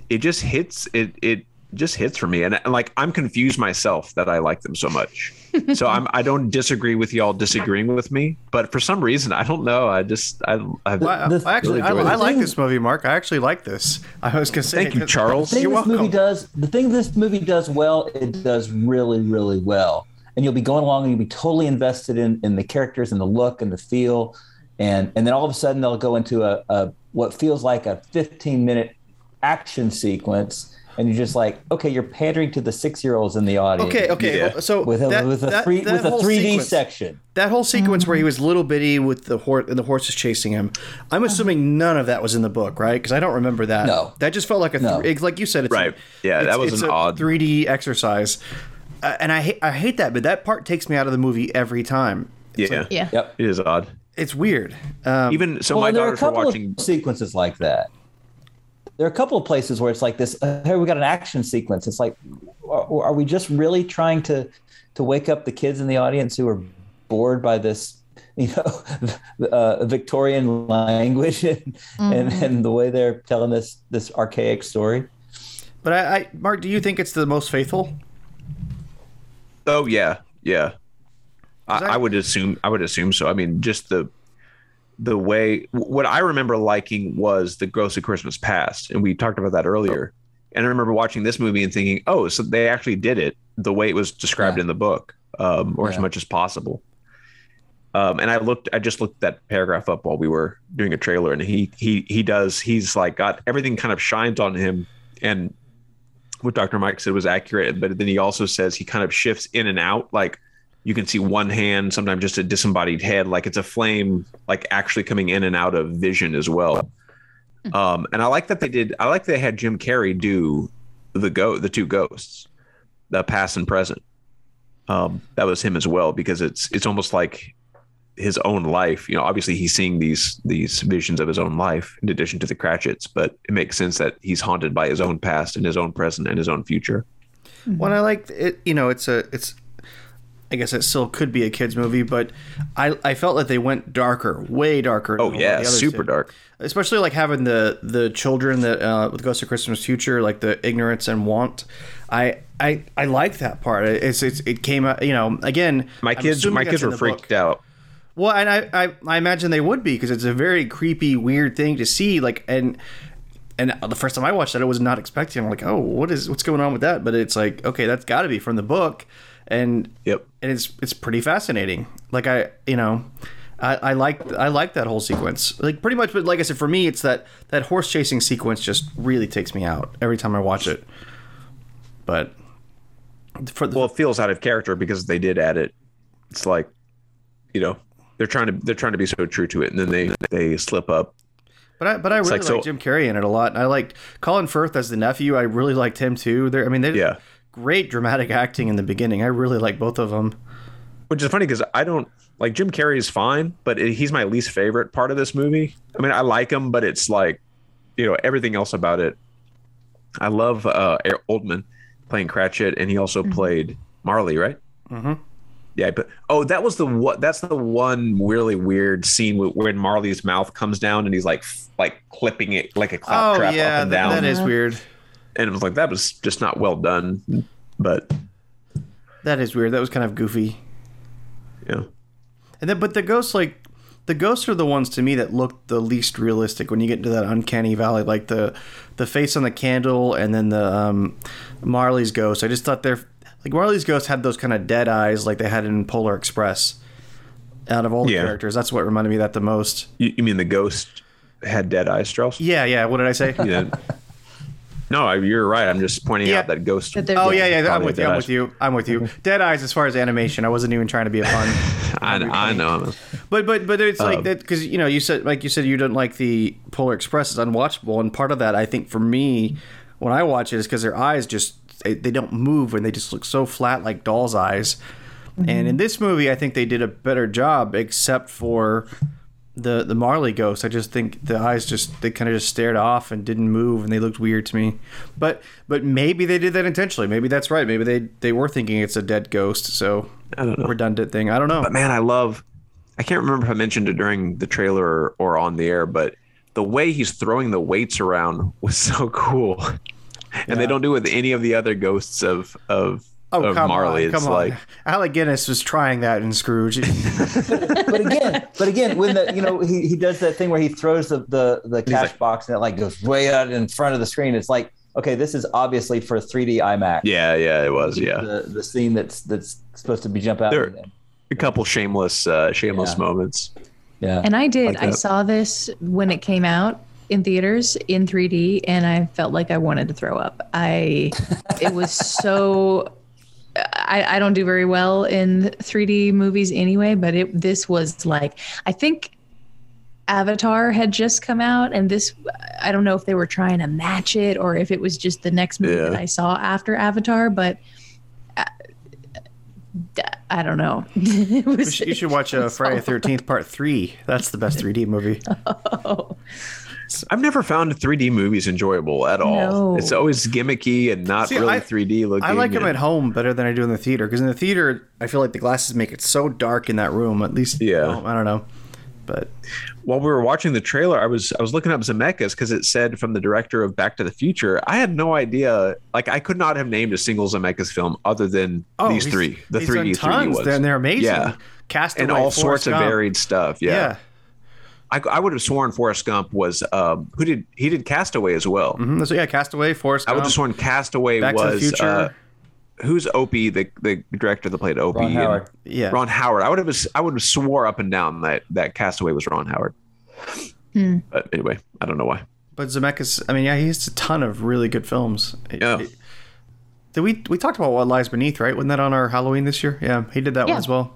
it just hits it it just hits for me, and, and like I'm confused myself that I like them so much. so I'm I don't disagree with y'all disagreeing with me, but for some reason I don't know. I just I I, Well, I, I actually, really I, I like this movie, Mark. I actually like this. I was gonna say, Thank you, Charles. The thing You're this movie does the thing this movie does well it does really really well and you'll be going along and you'll be totally invested in in the characters and the look and the feel and and then all of a sudden they'll go into a, a what feels like a 15 minute action sequence and you're just like okay you're pandering to the six year olds in the audience Okay, okay. So with a, that- with a that- three that with a three D section That whole sequence where he was little bitty with the horse and the horses chasing him. I'm assuming none of that was in the book, right? Because I don't remember that. No. that just felt like a th- No. it's like you said. It's Right. Yeah, it's- that was it's an a odd- 3D exercise, uh, and I hate I hate that. But that part takes me out of the movie every time. It's yeah like- Yeah. Yep. it is odd. it's weird. Um, Even so, well, my there are daughters were watching. of sequences like that. There are a couple of places where it's like this. Uh, hey, we got an action sequence. It's like, are, are we just really trying to to wake up the kids in the audience who are bored by this, you know, uh, Victorian language and, and and the way they're telling this this archaic story? but I, I, Mark, do you think it's the most faithful? Oh yeah, yeah. I, I would assume I would assume so. I mean, just the the way what I remember liking was the Ghost of Christmas Past, and we talked about that earlier. And I remember watching this movie and thinking, oh, so they actually did it the way it was described in the book, um, or as much as possible. Um, and I looked, I just looked that paragraph up while we were doing a trailer, and he he he does, he's like got everything kind of shines on him, and what Dr. Mike said was accurate, but then he also says he kind of shifts in and out, like you can see one hand, sometimes just a disembodied head, like it's a flame, like actually coming in and out of vision as well. Um, and I like that they did. I like they had Jim Carrey do the go the two ghosts, the past and present. Um, that was him as well because it's it's almost like his own life. You know, obviously he's seeing these these visions of his own life in addition to the Cratchits, but it makes sense that he's haunted by his own past and his own present and his own future. When I like it, you know, it's a it's. I guess it still could be a kids movie, but I I felt that they went darker, way darker. Oh yeah, super did. dark. Especially like having the the children that uh, with Ghost of Christmas Future, like the ignorance and want. I I I like that part. It's it's it came out. You know, again, My kids, my kids were the book. freaked out. Well, and I, I, I imagine they would be because it's a very creepy, weird thing to see. Like, and and the first time I watched that, I was not expecting. I'm like, oh, what is what's going on with that? But it's like, okay, that's got to be from the book, and yep, and it's it's pretty fascinating. Like I, you know. I, I like I like that whole sequence. Like pretty much, but like I said, for me, it's that that horse chasing sequence just really takes me out every time I watch it. But for the, well, it feels out of character because they did add it. It's like, you know, they're trying to they're trying to be so true to it, and then they they slip up. But I, but I It's really like, like, so- Jim Carrey in it a lot. And I liked Colin Firth as the nephew. I really liked him too. There, I mean, they Yeah. Great dramatic acting in the beginning. I really like both of them. Which is funny because I don't like Jim Carrey is fine, but it, he's my least favorite part of this movie. I mean, I like him, but it's like, you know, everything else about it. I love uh, Gary Oldman playing Cratchit, and he also played Marley, right? Mm-hmm. Yeah, but oh, that was the what? That's the one really weird scene when Marley's mouth comes down and he's like f- like clipping it like a Oh claptrap yeah, up and that- down. that is weird. And it was like that was just not well done. But That is weird. That was kind of goofy. yeah, And then, but the ghosts, like the ghosts, are the ones to me that look the least realistic when you get into that uncanny valley. Like the the face on the candle, and then the um, Marley's ghost. I just thought they're like Marley's ghost had those kind of dead eyes, like they had in Polar Express. Out of all the Yeah. characters, that's what reminded me of that the most. you, you mean the ghost had dead eyes, Strauss? Yeah, yeah. What did I say? Yeah. No, you're right. I'm just pointing Yeah. out that ghost. Oh yeah, yeah. I'm with you. I'm with you. I'm with you. Dead eyes, as far as animation, I wasn't even trying to be a pun. I, I know. But but but it's like Um, that because you know you said like you said you don't like the Polar Express is unwatchable, and part of that I think for me when I watch it is because their eyes just they, they don't move and they just look so flat like doll's eyes. And in this movie, I think they did a better job, except for the the Marley ghost. I just think the eyes just they kind of just stared off and didn't move, and they looked weird to me. But but maybe they did that intentionally. Maybe that's right. Maybe they they were thinking it's a dead ghost. So I don't know. redundant thing. I don't know. But man, I love. I can't remember if I mentioned it during the trailer or, or on the air, but the way he's throwing the weights around was so cool. And they don't do it with any of the other ghosts of of, Oh of come Marley. on, it's come like on. Alec Guinness was trying that in Scrooge. but again, but again, when the you know he, he does that thing where he throws the the, the cash like- box and it like goes way out in front of the screen. It's like okay, this is obviously for 3D IMAX. yeah, yeah, it was. Yeah, The the scene that's that's supposed to be jump out. There- a couple shameless uh, shameless Yeah. moments. Yeah, And I did. Like I saw this when it came out in theaters in 3D, and I felt like I wanted to throw up. I, it was so. I, I don't do very well in 3D movies anyway, but it this was like I think Avatar had just come out, and this I don't know if they were trying to match it or if it was just the next movie Yeah. that I saw after Avatar, but. uh, I don't know. It You was- should, you should watch uh, Friday the Thirteenth Part Three. That's the best 3D movie. I've never found 3D movies enjoyable at all. No. It's always gimmicky and not See, really I- 3D looking. I like them at home better than I do in the theater because in the theater I feel like the glasses make it so dark in that room. At least, Yeah. well, I don't know, but while we were watching the trailer, I was I was looking up Zemeckis because it said from the director of Back to the Future. I had no idea. Like I could not have named a single Zemeckis film other than oh, these three. The 3D, done 3D tons. was. They're, they're amazing. Yeah, Cast and all sorts of varied stuff. Yeah. I, I would have sworn Forrest Gump was um, who did he did Castaway as well. Mhm, So yeah, Castaway, Forrest Gump, I would Gump. have sworn Castaway Back to the was Future. uh, who's Opie, the the director that played Opie. Ron Howard. Yeah. Ron Howard. I would have I would have swore up and down that that Castaway was Ron Howard. Hmm. But anyway, I don't know why. But Zemeckis, I mean, yeah, he has a ton of really good films. Yeah. it- did we we talked about What Lies Beneath, right? Wasn't that on our Halloween this year? Yeah, he did that Yeah. one as well.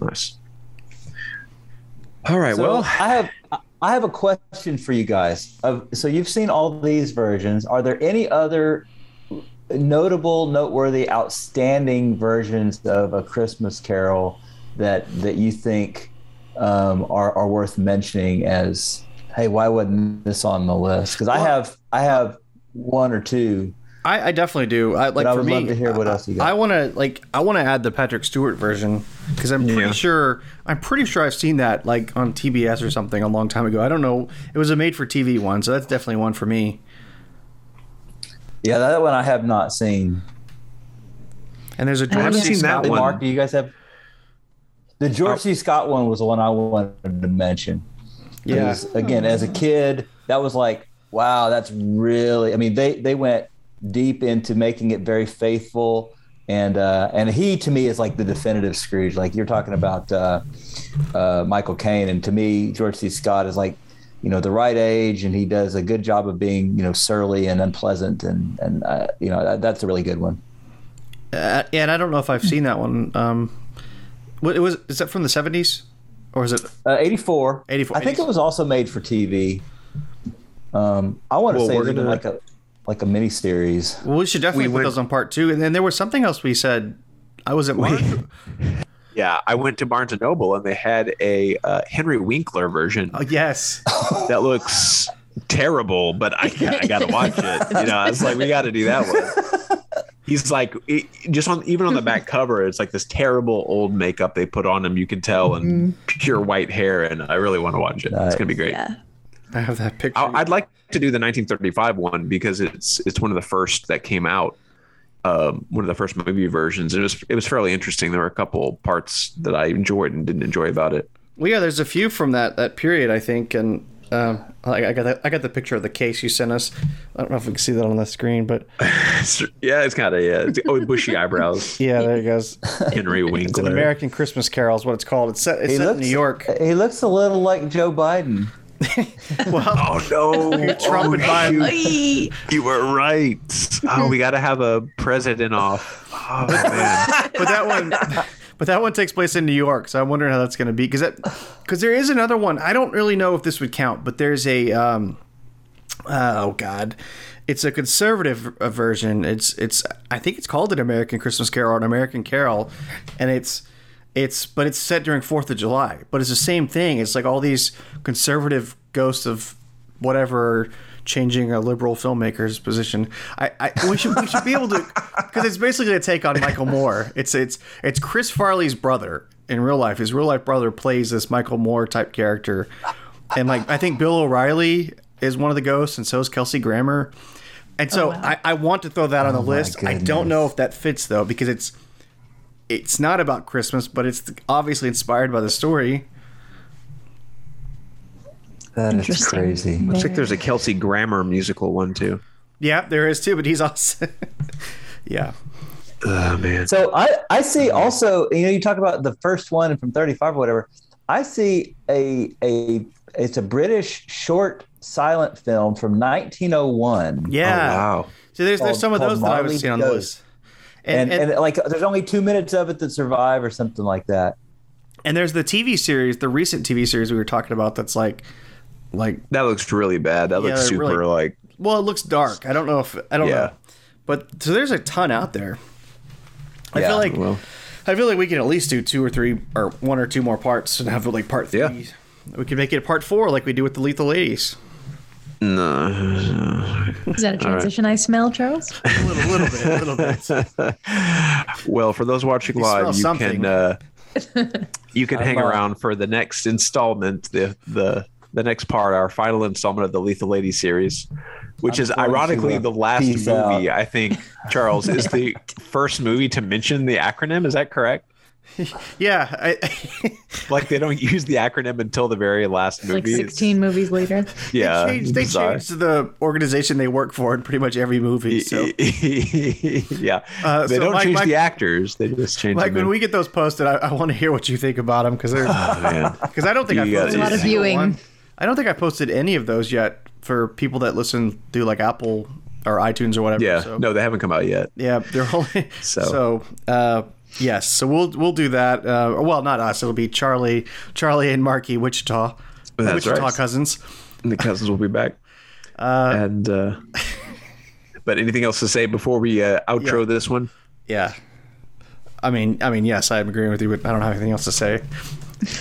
Nice. All right. So well, I have I have a question for you guys. So you've seen all these versions. Are there any other notable, noteworthy, outstanding versions of a Christmas Carol that that you think um, are are worth mentioning? As hey, why wasn't this on the list? Because I have I have one or two. I, I definitely do. I like I for would me. love to hear what else you got. I want to like I want to add the Patrick Stewart version because I'm pretty Yeah. sure I'm pretty sure I've seen that like on TBS or something a long time ago. I don't know. It was a made for TV one, so that's definitely one for me. Yeah, that one I have not seen. And there's a George haven't C. seen that Scott Hey, one. Mark, do you guys have? The George C. Oh. Scott one was the one I wanted to mention. Yeah. Because, Again, as a kid, that was like, wow, that's really. I mean, they they went deep into making it very faithful, and uh, and he to me is like the definitive Scrooge. Like you're talking about uh, uh, Michael Caine, and to me, George C. Scott is like. You know the right age, and he does a good job of being, you know, surly and unpleasant, and and uh, you know that, that's a really good one. Uh, and I don't know if I've seen that one. Um, what it was? Is that from the 70s, or is it? Uh, 84. 84. I think it was also made for TV. Um, I want to Well, say it's gonna- like a like a mini series. Well, we should definitely We put went- those on part two. And then there was something else we said. I was at Mark. yeah, I went to Barnes and Noble and they had a uh, Henry Winkler version oh, yes. that looks terrible, but I, I got to watch it. You know, I was like, we got to do that one. He's like, it, just on even on the back cover, it's like this terrible old makeup they put on him. You can tell, and pure white hair. And I really want to watch it. It's gonna be great. Yeah. I have that picture. I, I'd like to do the 1935 one because it's it's one of the first that came out. Um, one of the first movie versions. It was it was fairly interesting. There were a couple parts that I enjoyed and didn't enjoy about it. Well, yeah, there's a few from that that period, I think, and um, I, I got that, I got the picture of the case you sent us. I don't know if we can see that on the screen, but yeah, it's kind of yeah. It's, oh, bushy eyebrows. yeah, there it goes. Henry It's an American Christmas Carol is what it's called. It's set, it's He set in New York. He looks a little like Joe Biden. oh no! Trump and Oh, Biden. shoot. You were right. Oh, we got to have a president off. Oh man. but that one but that one takes place in New York, so I'm wondering how that's going to be because because there is another one. I don't really know if this would count, but there's a um, oh god, it's a conservative uh, version. It's it's I think it's called an American Christmas Carol or an American Carol, and it's it's but it's set during Fourth of July. But it's the same thing. It's like all these conservative ghosts of whatever changing a liberal filmmaker's position. I, I we should we should be able to because it's basically a take on Michael Moore. It's it's it's Chris Farley's brother in real life. His real life brother plays this Michael Moore type character, and like I think Bill O'Reilly is one of the ghosts, and so is Kelsey Grammer. And so oh, I, I want to throw that on oh the Oh list. I don't know if that fits though because it's it's not about Christmas, but it's obviously inspired by the story. That is Interesting. crazy. Looks like there's a Kelsey Grammer musical one too. Yeah, there is too, but he's also yeah. Oh man. So I I see also you know you talk about the first one from 35 or whatever. I see a a it's a British short silent film from 1901. Yeah. Oh, wow. So there's there's some of those that I was Marley seeing on the list. And, And, and, and, like there's only two minutes of it that survive or something like that. and there's the TV series, the recent TV series we were talking about that's like like That looks really bad. That Yeah, looks super really- like well, it looks dark. I don't know if I don't Yeah. know. But so there's a ton out there. I Yeah, feel like well. I feel like we can at least do two or three or one or two more parts and have like part three. Yeah. We could make it a part four like we do with the Lethal Ladies. No. Is that a transition I smell, Charles? A little, little bit, a little bit. Well, for those watching You live, you something. can uh, you can I'm, hang uh, around for the next installment, the the the next part, our final installment of the Lethal Lady series, which I'm is ironically the last movie. out. I think Charles is the first movie to mention the acronym. Is that correct? Yeah, I, Like they don't use the acronym until the very last movie. Like 16 movies later. Yeah, they changed, they changed the organization they work for in pretty much every movie. So, yeah, Uh, they so don't Mike- change Mike- the actors; they just change. like them when we get those posted, I, I want to hear what you think about them because they're Oh, man. because I don't think Do I you posted A lot of viewing. one. I don't think I posted any of those yet for people that listen through like Apple or iTunes or whatever. yeah, so. no, they haven't come out yet. Yeah, they're only So. so. uh, yes, so we'll we'll do that. Uh, well, not us. It'll be Charlie, Charlie and Marky Wichita, That's Wichita right. cousins. And the cousins will be back. and uh, but anything else to say before we uh, outro Yeah. this one? Yeah. I mean, I mean, yes, I'm agreeing with you, but I don't have anything else to say.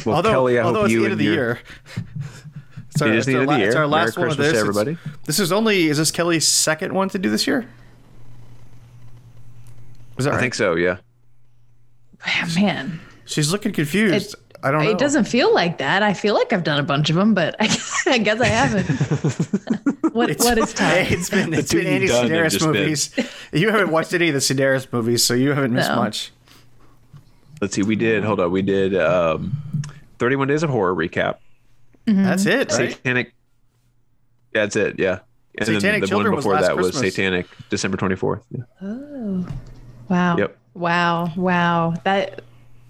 Well, although, Kelly, I although hope it's you the end of the your- year. It's our, It is it's the end of the la- It's our last Merry one of Christmas this. to It's- everybody. This is only is this Kelly's second one to do this year? Is that I right? think so. Yeah. Man, She's looking confused. It- I don't know. it doesn't feel like that. I feel like I've done a bunch of them, but I guess I, guess I haven't. what what is time? Hey, it's been, it's been you've Andy done Sidaris just been- movies. You haven't watched any of the Sidaris movies, so you haven't missed No. much. Let's see. We did. Hold on. We did. Um, Thirty-one Days of Horror recap. Mm-hmm. That's it, right? Satanic. Yeah, that's it. Yeah. And Satanic then the Children one before last that was Satanic, December twenty fourth. Yeah. Oh, wow. Yep. Wow. Wow. That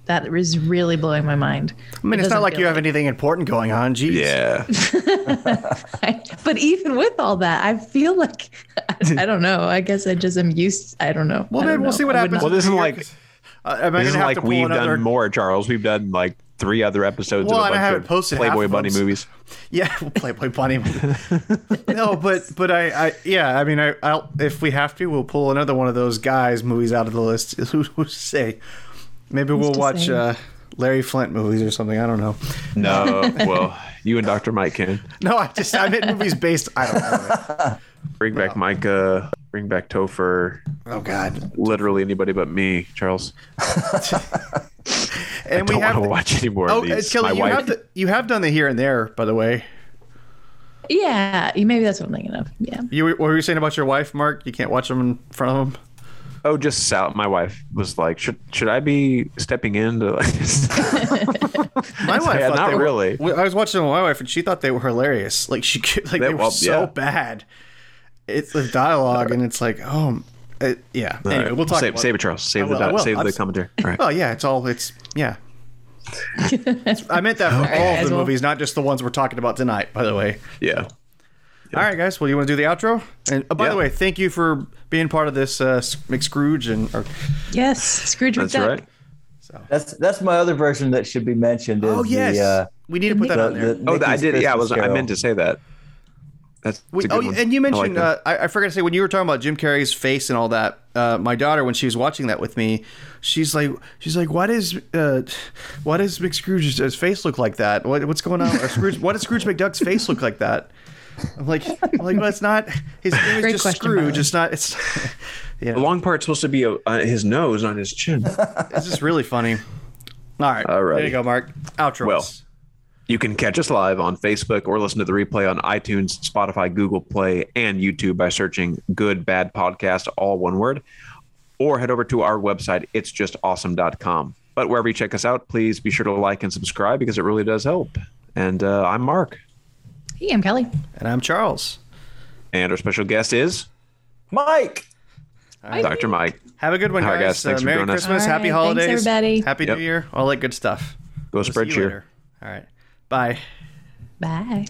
that is really blowing my mind. I mean, It it's not doesn't like feel you have anything important going on. Jeez. Yeah. But even with all that, I feel like I, I don't know. I guess I just am used. I don't know. Well, then don't we'll know. see what happens. Well, this isn't the year, like 'cause, uh, am I this isn't like we've another? done more, Charles. We've done like three other episodes Well, of and a I bunch haven't of posted Playboy Bunny them. movies. Yeah, we'll Playboy Bunny. no, but but I, I yeah, I mean, I, I'll if we have to, we'll pull another one of those guys movies out of the list. Who say? Maybe we'll watch uh, Larry Flynt movies or something. I don't know. No, well, you and Doctor Mike can No, I just I meant movies based. I don't know. bring back Micah, bring back Topher. Oh God. Literally anybody but me, Charles. And I don't want to watch any more Oh, of these. Kelly, My you wife. have the, you have done the here and there, by the way. Yeah, maybe that's what I'm thinking of. Yeah. You what were you saying about your wife, Mark? You can't watch them in front of them. Oh, just Sal. My wife was like, "Should should I be stepping into like? My wife, Yeah, thought not they were- really. I was watching with my wife, and she thought they were hilarious. Like she, could- like They- they were well, so yeah. bad. It's the dialogue, and it's like, oh, it, yeah. All Anyway, right. we'll talk. Save, about save it, Charles. Save will, the I will. save the commentary. All right. Oh yeah, it's all. It's yeah. I meant that for all of the well. movies, not just the ones we're talking about tonight. By the way. Yeah. All right, guys. Well, you want to do the outro? And oh, by Yeah. the way, thank you for being part of this uh, McScrooge and. Or, Yes, Scrooge That's McDuck. right. That's that's my other version that should be mentioned. Is oh yes, the, uh, we need to put that the, on there. the Oh, that, I Mickey's did. Yeah, I was. Christmas I meant to say that. That's, that's a good oh, one. and you I like mentioned that. uh, I, I forgot to say when you were talking about Jim Carrey's face and all that. Uh, my daughter, when she was watching that with me, she's like, she's like, why does uh, why does McScrooge's face look like that? What, what's going on? Or Scrooge, why does Scrooge McDuck's face look like that? I'm like, I'm like, well, it's not. His name is Great just question, Scrooge. It's not. It's yeah. the long part's supposed to be uh, his nose on his chin. It's just really funny. All right. All right. there you go, Mark. Outro. Well, You can catch us live on Facebook or listen to the replay on iTunes, Spotify, Google Play, and YouTube by searching Good Bad Podcast, all one word, or head over to our website, it's just awesome.com. But wherever you check us out, please be sure to like and subscribe because it really does help. And uh, I'm Mark, Hey, I'm Kelly. and I'm Charles. and our special guest is Mike. Dr. Mike. Have a good one, All right, guys. guys. Thanks Uh, for Merry joining us. Christmas, Happy right, thanks, holidays, everybody. Happy Yep. New Year, all that good stuff. Go We'll spread cheer. All right, bye. Bye.